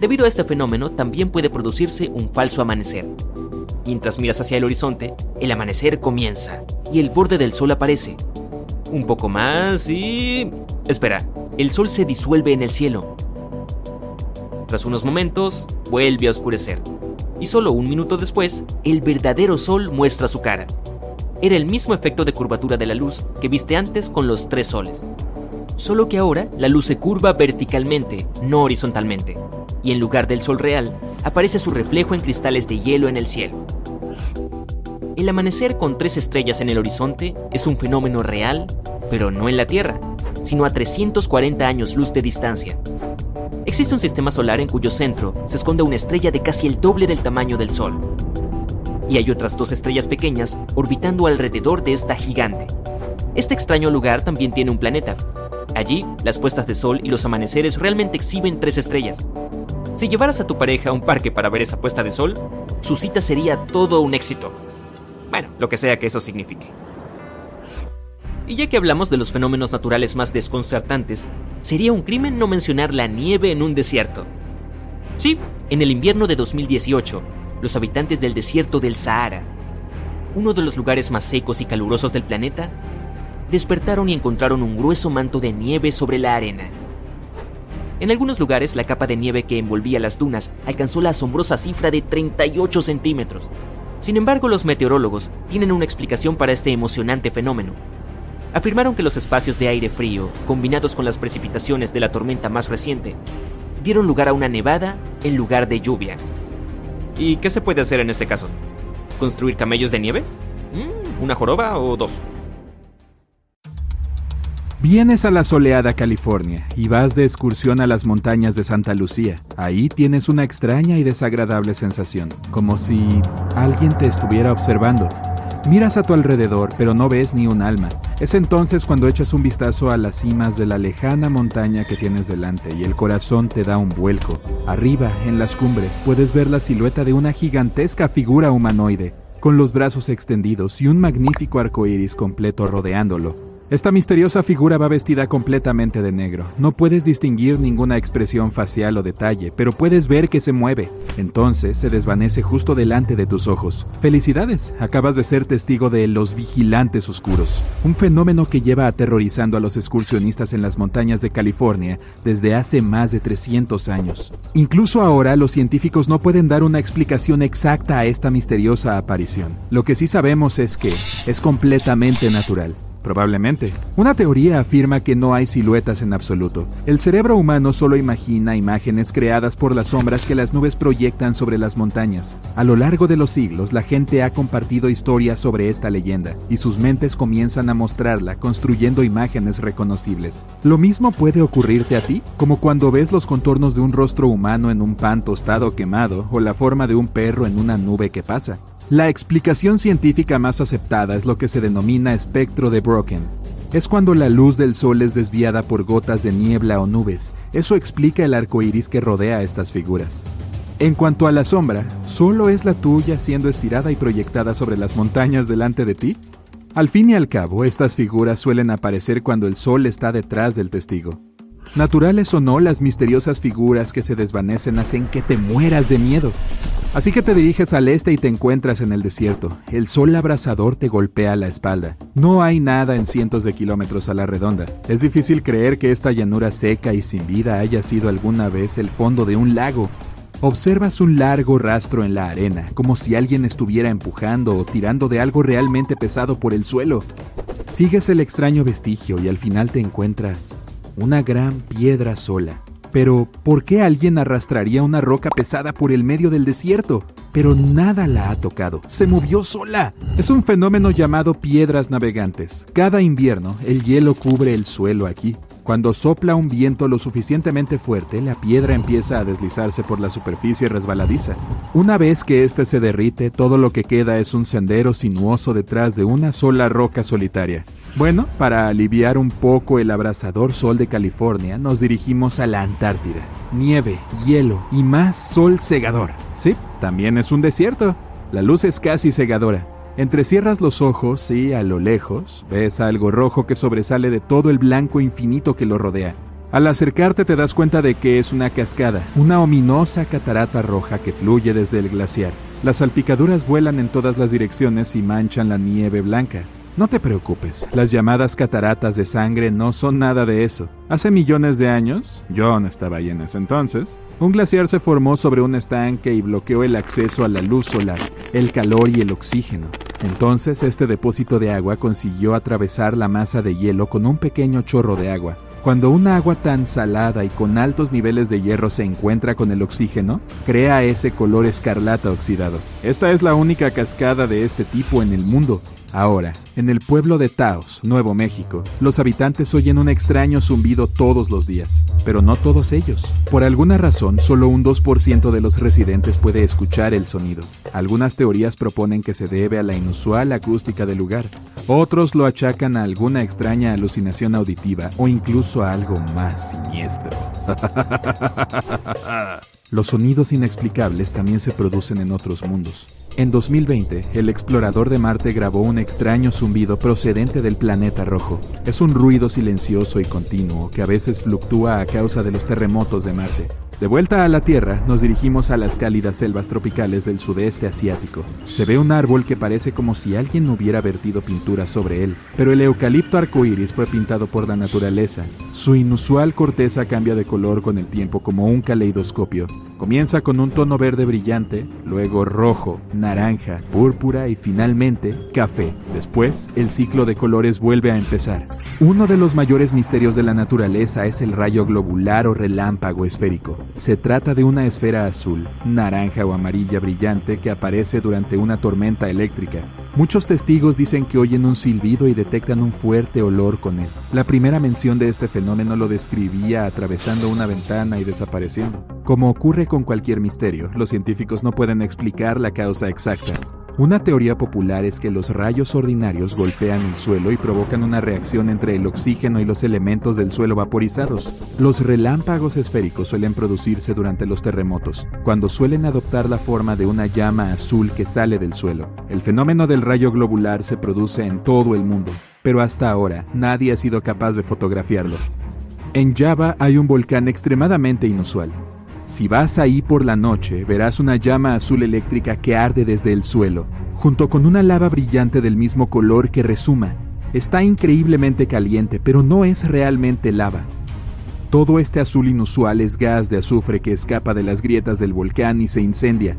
S2: Debido a este fenómeno, también puede producirse un falso amanecer. Mientras miras hacia el horizonte, el amanecer comienza y el borde del sol aparece. Un poco más y... Espera, el sol se disuelve en el cielo. Tras unos momentos, vuelve a oscurecer. Y solo un minuto después, el verdadero sol muestra su cara. Era el mismo efecto de curvatura de la luz que viste antes con los tres soles. Solo que ahora la luz se curva verticalmente, no horizontalmente, y en lugar del sol real, aparece su reflejo en cristales de hielo en el cielo. El amanecer con tres estrellas en el horizonte es un fenómeno real, pero no en la Tierra, sino a 340 años luz de distancia. Existe un sistema solar en cuyo centro se esconde una estrella de casi el doble del tamaño del Sol. Y hay otras dos estrellas pequeñas orbitando alrededor de esta gigante. Este extraño lugar también tiene un planeta, Allí, las puestas de sol y los amaneceres realmente exhiben tres estrellas. Si llevaras a tu pareja a un parque para ver esa puesta de sol, su cita sería todo un éxito. Bueno, lo que sea que eso signifique. Y ya que hablamos de los fenómenos naturales más desconcertantes, sería un crimen no mencionar la nieve en un desierto. Sí, en el invierno de 2018, los habitantes del desierto del Sahara, uno de los lugares más secos y calurosos del planeta, despertaron y encontraron un grueso manto de nieve sobre la arena. En algunos lugares la capa de nieve que envolvía las dunas alcanzó la asombrosa cifra de 38 centímetros. Sin embargo, los meteorólogos tienen una explicación para este emocionante fenómeno. Afirmaron que los espacios de aire frío, combinados con las precipitaciones de la tormenta más reciente, dieron lugar a una nevada en lugar de lluvia. ¿Y qué se puede hacer en este caso? ¿Construir camellos de nieve? Mm, ¿Una joroba o dos?
S3: Vienes a la soleada California y vas de excursión a las montañas de Santa Lucía. Ahí tienes una extraña y desagradable sensación, como si alguien te estuviera observando. Miras a tu alrededor, pero no ves ni un alma. Es entonces cuando echas un vistazo a las cimas de la lejana montaña que tienes delante y el corazón te da un vuelco. Arriba, en las cumbres, puedes ver la silueta de una gigantesca figura humanoide, con los brazos extendidos y un magnífico arco iris completo rodeándolo. Esta misteriosa figura va vestida completamente de negro. No puedes distinguir ninguna expresión facial o detalle, pero puedes ver que se mueve. Entonces se desvanece justo delante de tus ojos. Felicidades, acabas de ser testigo de los vigilantes oscuros, un fenómeno que lleva aterrorizando a los excursionistas en las montañas de California desde hace más de 300 años. Incluso ahora los científicos no pueden dar una explicación exacta a esta misteriosa aparición. Lo que sí sabemos es que es completamente natural. Probablemente. Una teoría afirma que no hay siluetas en absoluto. El cerebro humano solo imagina imágenes creadas por las sombras que las nubes proyectan sobre las montañas. A lo largo de los siglos, la gente ha compartido historias sobre esta leyenda, y sus mentes comienzan a mostrarla construyendo imágenes reconocibles. Lo mismo puede ocurrirte a ti, como cuando ves los contornos de un rostro humano en un pan tostado quemado o la forma de un perro en una nube que pasa. La explicación científica más aceptada es lo que se denomina espectro de Broken. Es cuando la luz del sol es desviada por gotas de niebla o nubes. Eso explica el arco iris que rodea estas figuras. En cuanto a la sombra, ¿solo es la tuya siendo estirada y proyectada sobre las montañas delante de ti? Al fin y al cabo, estas figuras suelen aparecer cuando el sol está detrás del testigo. Naturales o no, las misteriosas figuras que se desvanecen hacen que te mueras de miedo. Así que te diriges al este y te encuentras en el desierto. El sol abrasador te golpea la espalda. No hay nada en cientos de kilómetros a la redonda. Es difícil creer que esta llanura seca y sin vida haya sido alguna vez el fondo de un lago. Observas un largo rastro en la arena, como si alguien estuviera empujando o tirando de algo realmente pesado por el suelo. Sigues el extraño vestigio y al final te encuentras una gran piedra sola. Pero, ¿por qué alguien arrastraría una roca pesada por el medio del desierto? Pero nada la ha tocado, se movió sola. Es un fenómeno llamado piedras navegantes. Cada invierno, el hielo cubre el suelo aquí. Cuando sopla un viento lo suficientemente fuerte, la piedra empieza a deslizarse por la superficie resbaladiza. Una vez que éste se derrite, todo lo que queda es un sendero sinuoso detrás de una sola roca solitaria. Bueno, para aliviar un poco el abrasador sol de California, nos dirigimos a la Antártida. Nieve, hielo y más sol cegador. Sí, también es un desierto. La luz es casi cegadora. Entrecierras los ojos y, a lo lejos, ves algo rojo que sobresale de todo el blanco infinito que lo rodea. Al acercarte te das cuenta de que es una cascada, una ominosa catarata roja que fluye desde el glaciar. Las salpicaduras vuelan en todas las direcciones y manchan la nieve blanca. No te preocupes, las llamadas cataratas de sangre no son nada de eso. Hace millones de años, yo no estaba ahí en ese entonces, un glaciar se formó sobre un estanque y bloqueó el acceso a la luz solar, el calor y el oxígeno. Entonces este depósito de agua consiguió atravesar la masa de hielo con un pequeño chorro de agua. Cuando un agua tan salada y con altos niveles de hierro se encuentra con el oxígeno, crea ese color escarlata oxidado. Esta es la única cascada de este tipo en el mundo. Ahora, en el pueblo de Taos, Nuevo México, los habitantes oyen un extraño zumbido todos los días, pero no todos ellos. Por alguna razón, solo un 2% de los residentes puede escuchar el sonido. Algunas teorías proponen que se debe a la inusual acústica del lugar, otros lo achacan a alguna extraña alucinación auditiva o incluso a algo más siniestro. Los sonidos inexplicables también se producen en otros mundos. En 2020, el explorador de Marte grabó un extraño zumbido procedente del planeta rojo. Es un ruido silencioso y continuo que a veces fluctúa a causa de los terremotos de Marte. De vuelta a la Tierra, nos dirigimos a las cálidas selvas tropicales del sudeste asiático. Se ve un árbol que parece como si alguien hubiera vertido pintura sobre él, pero el eucalipto arcoíris fue pintado por la naturaleza. Su inusual corteza cambia de color con el tiempo como un caleidoscopio. Comienza con un tono verde brillante, luego rojo, naranja, púrpura y finalmente café. Después, el ciclo de colores vuelve a empezar. Uno de los mayores misterios de la naturaleza es el rayo globular o relámpago esférico. Se trata de una esfera azul, naranja o amarilla brillante que aparece durante una tormenta eléctrica. Muchos testigos dicen que oyen un silbido y detectan un fuerte olor con él. La primera mención de este fenómeno lo describía atravesando una ventana y desapareciendo. Como ocurre con cualquier misterio, los científicos no pueden explicar la causa exacta. Una teoría popular es que los rayos ordinarios golpean el suelo y provocan una reacción entre el oxígeno y los elementos del suelo vaporizados. Los relámpagos esféricos suelen producirse durante los terremotos, cuando suelen adoptar la forma de una llama azul que sale del suelo. El fenómeno del rayo globular se produce en todo el mundo, pero hasta ahora nadie ha sido capaz de fotografiarlo. En Java hay un volcán extremadamente inusual. Si vas ahí por la noche, verás una llama azul eléctrica que arde desde el suelo, junto con una lava brillante del mismo color que resuma. Está increíblemente caliente, pero no es realmente lava. Todo este azul inusual es gas de azufre que escapa de las grietas del volcán y se incendia.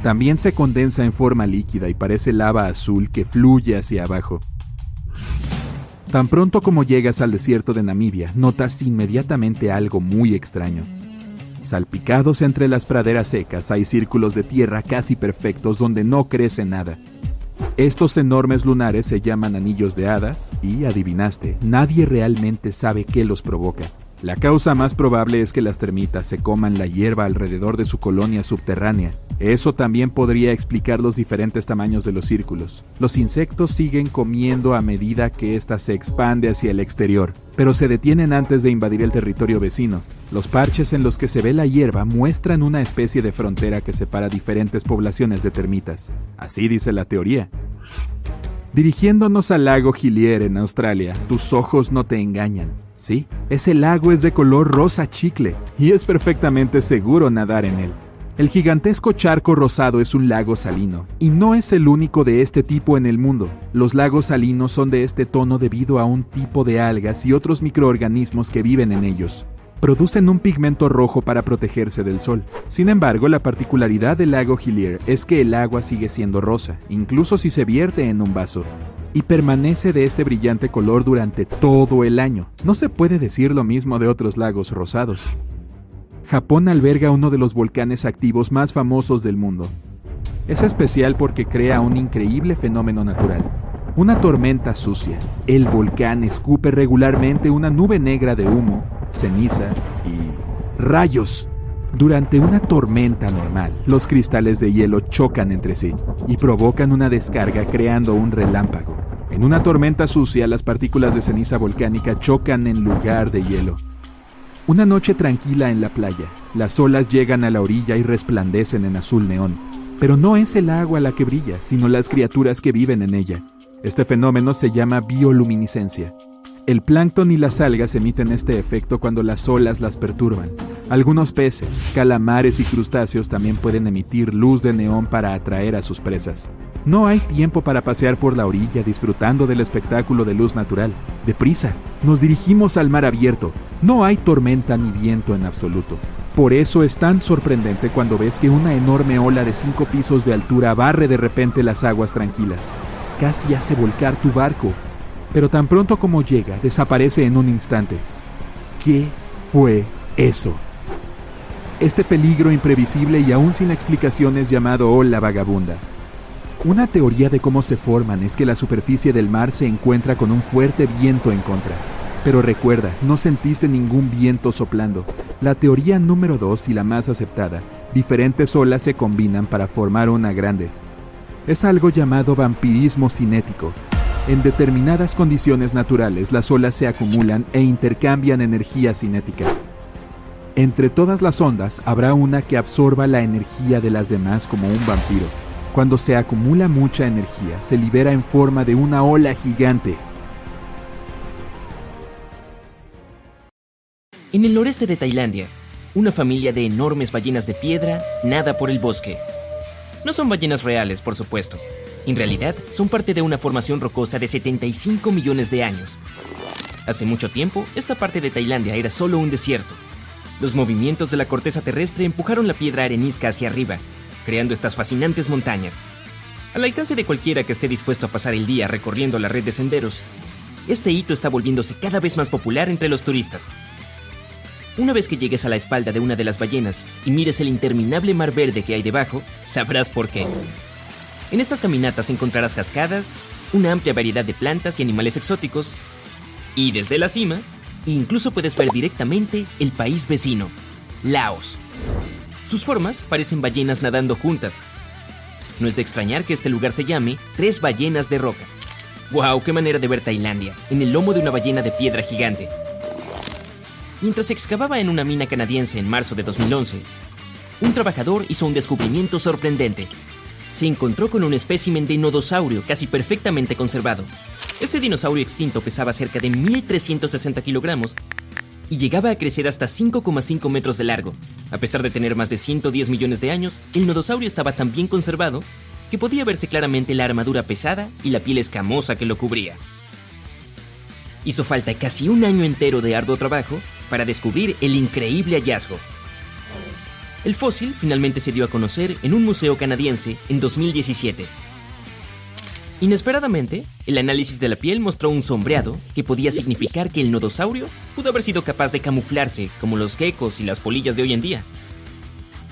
S3: También se condensa en forma líquida y parece lava azul que fluye hacia abajo. Tan pronto como llegas al desierto de Namibia, notas inmediatamente algo muy extraño. Salpicados entre las praderas secas hay círculos de tierra casi perfectos donde no crece nada. Estos enormes lunares se llaman anillos de hadas y, adivinaste, nadie realmente sabe qué los provoca. La causa más probable es que las termitas se coman la hierba alrededor de su colonia subterránea. Eso también podría explicar los diferentes tamaños de los círculos. Los insectos siguen comiendo a medida que ésta se expande hacia el exterior, pero se detienen antes de invadir el territorio vecino. Los parches en los que se ve la hierba muestran una especie de frontera que separa diferentes poblaciones de termitas. Así dice la teoría. Dirigiéndonos al lago Gilier en Australia, tus ojos no te engañan. Sí, ese lago es de color rosa chicle y es perfectamente seguro nadar en él. El gigantesco charco rosado es un lago salino, y no es el único de este tipo en el mundo. Los lagos salinos son de este tono debido a un tipo de algas y otros microorganismos que viven en ellos. Producen un pigmento rojo para protegerse del sol. Sin embargo, la particularidad del lago Hillier es que el agua sigue siendo rosa, incluso si se vierte en un vaso y permanece de este brillante color durante todo el año. No se puede decir lo mismo de otros lagos rosados. Japón alberga uno de los volcanes activos más famosos del mundo. Es especial porque crea un increíble fenómeno natural. Una tormenta sucia. El volcán escupe regularmente una nube negra de humo, ceniza y rayos. Durante una tormenta normal, los cristales de hielo chocan entre sí y provocan una descarga creando un relámpago. En una tormenta sucia, las partículas de ceniza volcánica chocan en lugar de hielo. Una noche tranquila en la playa, las olas llegan a la orilla y resplandecen en azul neón. Pero no es el agua la que brilla, sino las criaturas que viven en ella. Este fenómeno se llama bioluminiscencia. El plancton y las algas emiten este efecto cuando las olas las perturban. Algunos peces, calamares y crustáceos también pueden emitir luz de neón para atraer a sus presas. No hay tiempo para pasear por la orilla disfrutando del espectáculo de luz natural. Deprisa, nos dirigimos al mar abierto. No hay tormenta ni viento en absoluto. Por eso es tan sorprendente cuando ves que una enorme ola de cinco pisos de altura barre de repente las aguas tranquilas. Casi hace volcar tu barco pero tan pronto como llega, desaparece en un instante. ¿Qué fue eso? Este peligro imprevisible y aún sin explicaciones llamado ola vagabunda. Una teoría de cómo se forman es que la superficie del mar se encuentra con un fuerte viento en contra. Pero recuerda, no sentiste ningún viento soplando. La teoría número dos y la más aceptada, diferentes olas se combinan para formar una grande. Es algo llamado vampirismo cinético. En determinadas condiciones naturales las olas se acumulan e intercambian energía cinética. Entre todas las ondas habrá una que absorba la energía de las demás como un vampiro. Cuando se acumula mucha energía, se libera en forma de una ola gigante.
S2: En el noreste de Tailandia, una familia de enormes ballenas de piedra nada por el bosque. No son ballenas reales, por supuesto. En realidad, son parte de una formación rocosa de 75 millones de años. Hace mucho tiempo, esta parte de Tailandia era solo un desierto, los movimientos de la corteza terrestre empujaron la piedra arenisca hacia arriba, creando estas fascinantes montañas. Al alcance de cualquiera que esté dispuesto a pasar el día recorriendo la red de senderos, este hito está volviéndose cada vez más popular entre los turistas. Una vez que llegues a la espalda de una de las ballenas y mires el interminable mar verde que hay debajo, sabrás por qué. En estas caminatas encontrarás cascadas, una amplia variedad de plantas y animales exóticos, y desde la cima incluso puedes ver directamente el país vecino, Laos. Sus formas parecen ballenas nadando juntas. No es de extrañar que este lugar se llame Tres Ballenas de Roca. ¡Wow! ¡Qué manera de ver Tailandia! En el lomo de una ballena de piedra gigante. Mientras excavaba en una mina canadiense en marzo de 2011, un trabajador hizo un descubrimiento sorprendente. Se encontró con un espécimen de nodosaurio casi perfectamente conservado, este dinosaurio extinto pesaba cerca de 1.360 kilogramos y llegaba a crecer hasta 5,5 metros de largo. A pesar de tener más de 110 millones de años, el nodosaurio estaba tan bien conservado que podía verse claramente la armadura pesada y la piel escamosa que lo cubría. Hizo falta casi un año entero de arduo trabajo para descubrir el increíble hallazgo. El fósil finalmente se dio a conocer en un museo canadiense en 2017 Inesperadamente, el análisis de la piel mostró un sombreado que podía significar que el nodosaurio pudo haber sido capaz de camuflarse como los geckos y las polillas de hoy en día.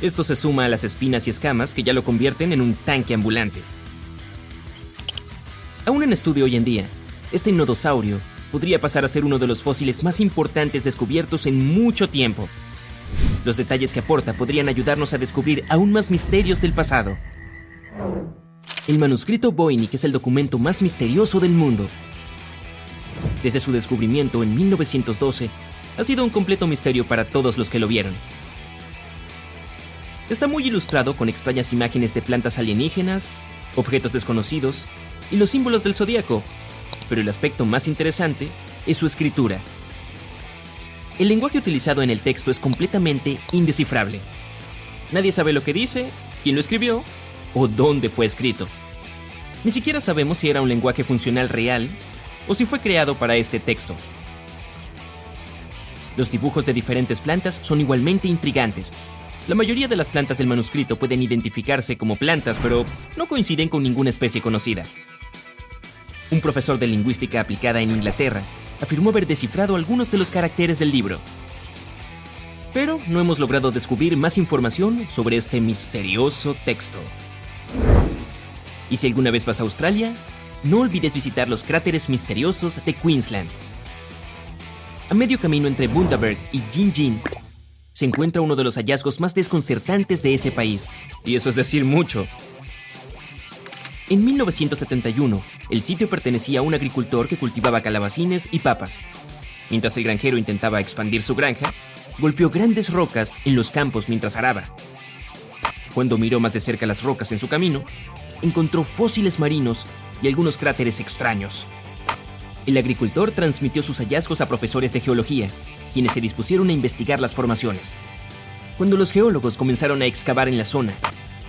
S2: Esto se suma a las espinas y escamas que ya lo convierten en un tanque ambulante. Aún en estudio hoy en día, este nodosaurio podría pasar a ser uno de los fósiles más importantes descubiertos en mucho tiempo. Los detalles que aporta podrían ayudarnos a descubrir aún más misterios del pasado. El manuscrito Voynich es el documento más misterioso del mundo. Desde su descubrimiento en 1912, ha sido un completo misterio para todos los que lo vieron. Está muy ilustrado con extrañas imágenes de plantas alienígenas, objetos desconocidos y los símbolos del zodiaco, pero el aspecto más interesante es su escritura. El lenguaje utilizado en el texto es completamente indescifrable. Nadie sabe lo que dice, quién lo escribió o dónde fue escrito. Ni siquiera sabemos si era un lenguaje funcional real o si fue creado para este texto. Los dibujos de diferentes plantas son igualmente intrigantes. La mayoría de las plantas del manuscrito pueden identificarse como plantas, pero no coinciden con ninguna especie conocida. Un profesor de lingüística aplicada en Inglaterra afirmó haber descifrado algunos de los caracteres del libro. Pero no hemos logrado descubrir más información sobre este misterioso texto. Y si alguna vez vas a Australia, no olvides visitar los cráteres misteriosos de Queensland. A medio camino entre Bundaberg y Jinjin se encuentra uno de los hallazgos más desconcertantes de ese país, y eso es decir mucho. En 1971, el sitio pertenecía a un agricultor que cultivaba calabacines y papas. Mientras el granjero intentaba expandir su granja, golpeó grandes rocas en los campos mientras araba. Cuando miró más de cerca las rocas en su camino, encontró fósiles marinos y algunos cráteres extraños. El agricultor transmitió sus hallazgos a profesores de geología, quienes se dispusieron a investigar las formaciones. Cuando los geólogos comenzaron a excavar en la zona,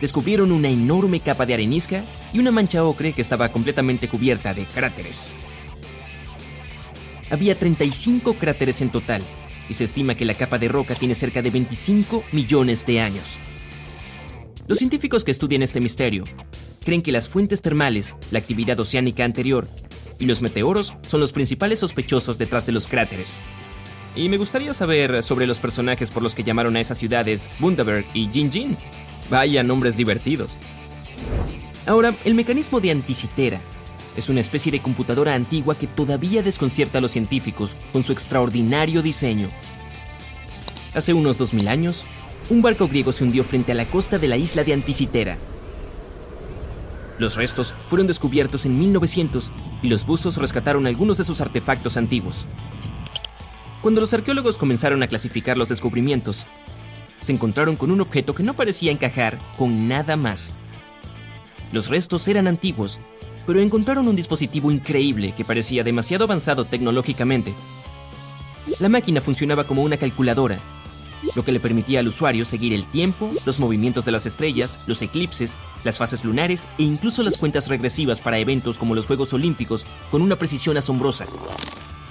S2: descubrieron una enorme capa de arenisca y una mancha ocre que estaba completamente cubierta de cráteres. Había 35 cráteres en total, y se estima que la capa de roca tiene cerca de 25 millones de años. Los científicos que estudian este misterio creen que las fuentes termales, la actividad oceánica anterior y los meteoros son los principales sospechosos detrás de los cráteres. y me gustaría saber sobre los personajes por los que llamaron a esas ciudades Bundaberg y Jinjin. Vaya nombres divertidos. Ahora, el mecanismo de anticitera es una especie de computadora antigua que todavía desconcierta a los científicos con su extraordinario diseño. Hace unos 2000 años, un barco griego se hundió frente a la costa de la isla de Anticitera. Los restos fueron descubiertos en 1900 y los buzos rescataron algunos de sus artefactos antiguos. Cuando los arqueólogos comenzaron a clasificar los descubrimientos, se encontraron con un objeto que no parecía encajar con nada más. Los restos eran antiguos, pero encontraron un dispositivo increíble que parecía demasiado avanzado tecnológicamente. La máquina funcionaba como una calculadora lo que le permitía al usuario seguir el tiempo, los movimientos de las estrellas, los eclipses, las fases lunares e incluso las cuentas regresivas para eventos como los Juegos Olímpicos con una precisión asombrosa.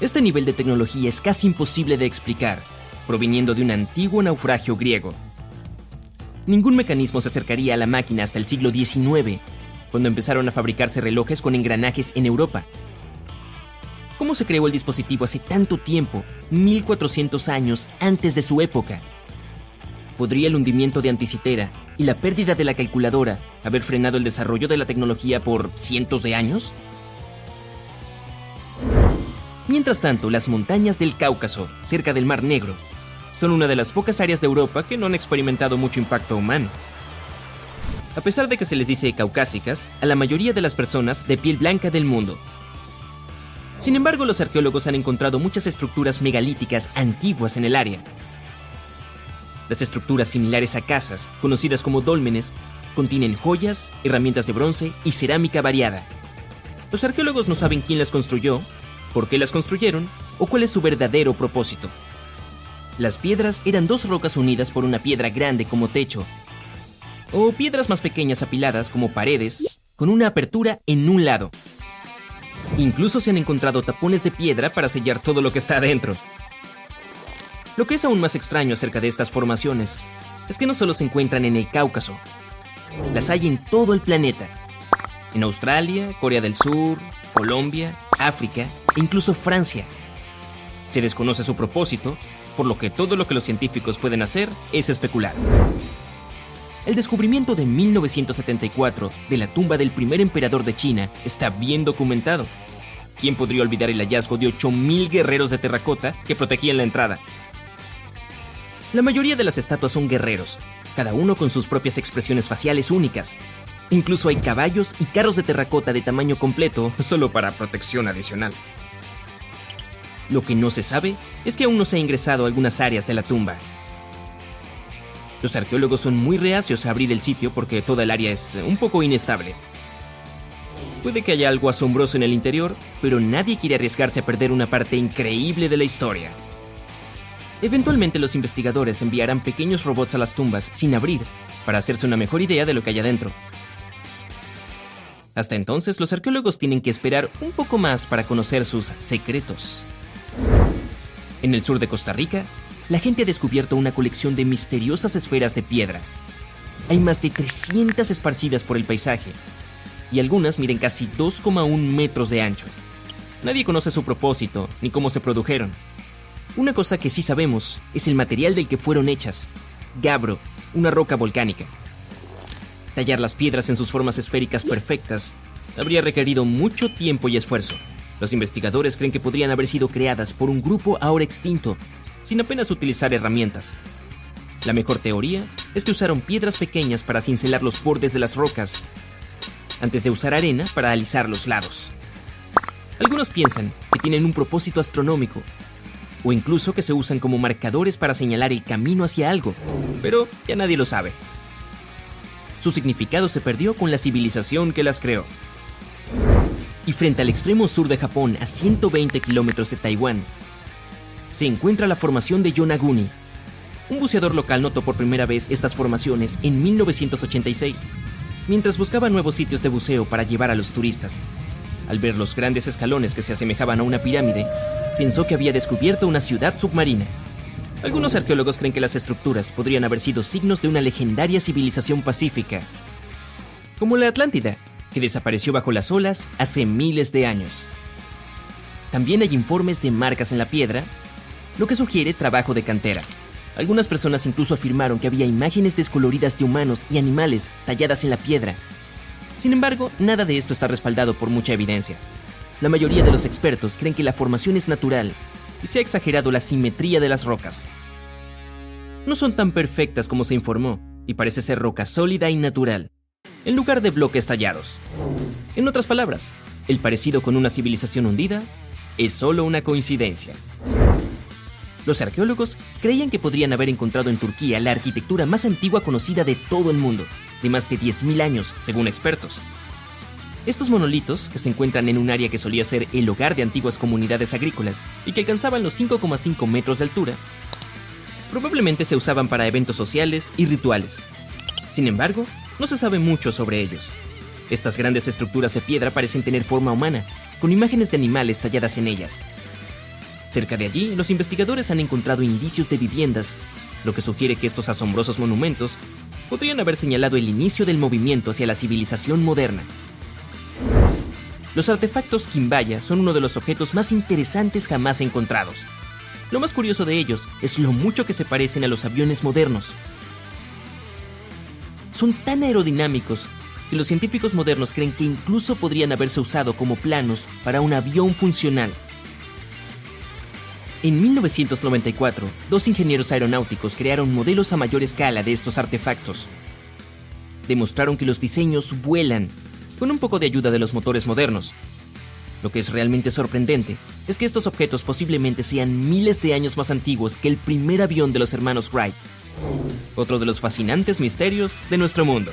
S2: Este nivel de tecnología es casi imposible de explicar, proviniendo de un antiguo naufragio griego. Ningún mecanismo se acercaría a la máquina hasta el siglo XIX, cuando empezaron a fabricarse relojes con engranajes en Europa. ¿Cómo se creó el dispositivo hace tanto tiempo, 1400 años antes de su época? ¿Podría el hundimiento de Anticitera y la pérdida de la calculadora haber frenado el desarrollo de la tecnología por cientos de años? Mientras tanto, las montañas del Cáucaso, cerca del Mar Negro, son una de las pocas áreas de Europa que no han experimentado mucho impacto humano. A pesar de que se les dice caucásicas, a la mayoría de las personas de piel blanca del mundo sin embargo, los arqueólogos han encontrado muchas estructuras megalíticas antiguas en el área. Las estructuras similares a casas, conocidas como dólmenes, contienen joyas, herramientas de bronce y cerámica variada. Los arqueólogos no saben quién las construyó, por qué las construyeron o cuál es su verdadero propósito. Las piedras eran dos rocas unidas por una piedra grande como techo, o piedras más pequeñas apiladas como paredes, con una apertura en un lado. Incluso se han encontrado tapones de piedra para sellar todo lo que está adentro. Lo que es aún más extraño acerca de estas formaciones es que no solo se encuentran en el Cáucaso, las hay en todo el planeta. En Australia, Corea del Sur, Colombia, África e incluso Francia. Se desconoce su propósito, por lo que todo lo que los científicos pueden hacer es especular. El descubrimiento de 1974 de la tumba del primer emperador de China está bien documentado. ¿Quién podría olvidar el hallazgo de 8.000 guerreros de terracota que protegían la entrada? La mayoría de las estatuas son guerreros, cada uno con sus propias expresiones faciales únicas. Incluso hay caballos y carros de terracota de tamaño completo solo para protección adicional. Lo que no se sabe es que aún no se ha ingresado a algunas áreas de la tumba, los arqueólogos son muy reacios a abrir el sitio porque toda el área es un poco inestable. Puede que haya algo asombroso en el interior, pero nadie quiere arriesgarse a perder una parte increíble de la historia. Eventualmente los investigadores enviarán pequeños robots a las tumbas sin abrir para hacerse una mejor idea de lo que hay adentro. Hasta entonces los arqueólogos tienen que esperar un poco más para conocer sus secretos. En el sur de Costa Rica, la gente ha descubierto una colección de misteriosas esferas de piedra. Hay más de 300 esparcidas por el paisaje, y algunas miden casi 2,1 metros de ancho. Nadie conoce su propósito ni cómo se produjeron. Una cosa que sí sabemos es el material del que fueron hechas, gabro, una roca volcánica. Tallar las piedras en sus formas esféricas perfectas habría requerido mucho tiempo y esfuerzo. Los investigadores creen que podrían haber sido creadas por un grupo ahora extinto sin apenas utilizar herramientas. La mejor teoría es que usaron piedras pequeñas para cincelar los bordes de las rocas, antes de usar arena para alisar los lados. Algunos piensan que tienen un propósito astronómico, o incluso que se usan como marcadores para señalar el camino hacia algo, pero ya nadie lo sabe. Su significado se perdió con la civilización que las creó. Y frente al extremo sur de Japón, a 120 kilómetros de Taiwán, se encuentra la formación de Yonaguni. Un buceador local notó por primera vez estas formaciones en 1986, mientras buscaba nuevos sitios de buceo para llevar a los turistas. Al ver los grandes escalones que se asemejaban a una pirámide, pensó que había descubierto una ciudad submarina. Algunos arqueólogos creen que las estructuras podrían haber sido signos de una legendaria civilización pacífica, como la Atlántida, que desapareció bajo las olas hace miles de años. También hay informes de marcas en la piedra lo que sugiere trabajo de cantera. Algunas personas incluso afirmaron que había imágenes descoloridas de humanos y animales talladas en la piedra. Sin embargo, nada de esto está respaldado por mucha evidencia. La mayoría de los expertos creen que la formación es natural y se ha exagerado la simetría de las rocas. No son tan perfectas como se informó, y parece ser roca sólida y natural, en lugar de bloques tallados. En otras palabras, el parecido con una civilización hundida es solo una coincidencia. Los arqueólogos creían que podrían haber encontrado en Turquía la arquitectura más antigua conocida de todo el mundo, de más de 10.000 años, según expertos. Estos monolitos, que se encuentran en un área que solía ser el hogar de antiguas comunidades agrícolas y que alcanzaban los 5,5 metros de altura, probablemente se usaban para eventos sociales y rituales. Sin embargo, no se sabe mucho sobre ellos. Estas grandes estructuras de piedra parecen tener forma humana, con imágenes de animales talladas en ellas. Cerca de allí, los investigadores han encontrado indicios de viviendas, lo que sugiere que estos asombrosos monumentos podrían haber señalado el inicio del movimiento hacia la civilización moderna. Los artefactos Kimbaya son uno de los objetos más interesantes jamás encontrados. Lo más curioso de ellos es lo mucho que se parecen a los aviones modernos. Son tan aerodinámicos que los científicos modernos creen que incluso podrían haberse usado como planos para un avión funcional. En 1994, dos ingenieros aeronáuticos crearon modelos a mayor escala de estos artefactos. Demostraron que los diseños vuelan, con un poco de ayuda de los motores modernos. Lo que es realmente sorprendente es que estos objetos posiblemente sean miles de años más antiguos que el primer avión de los hermanos Wright. Otro de los fascinantes misterios de nuestro mundo.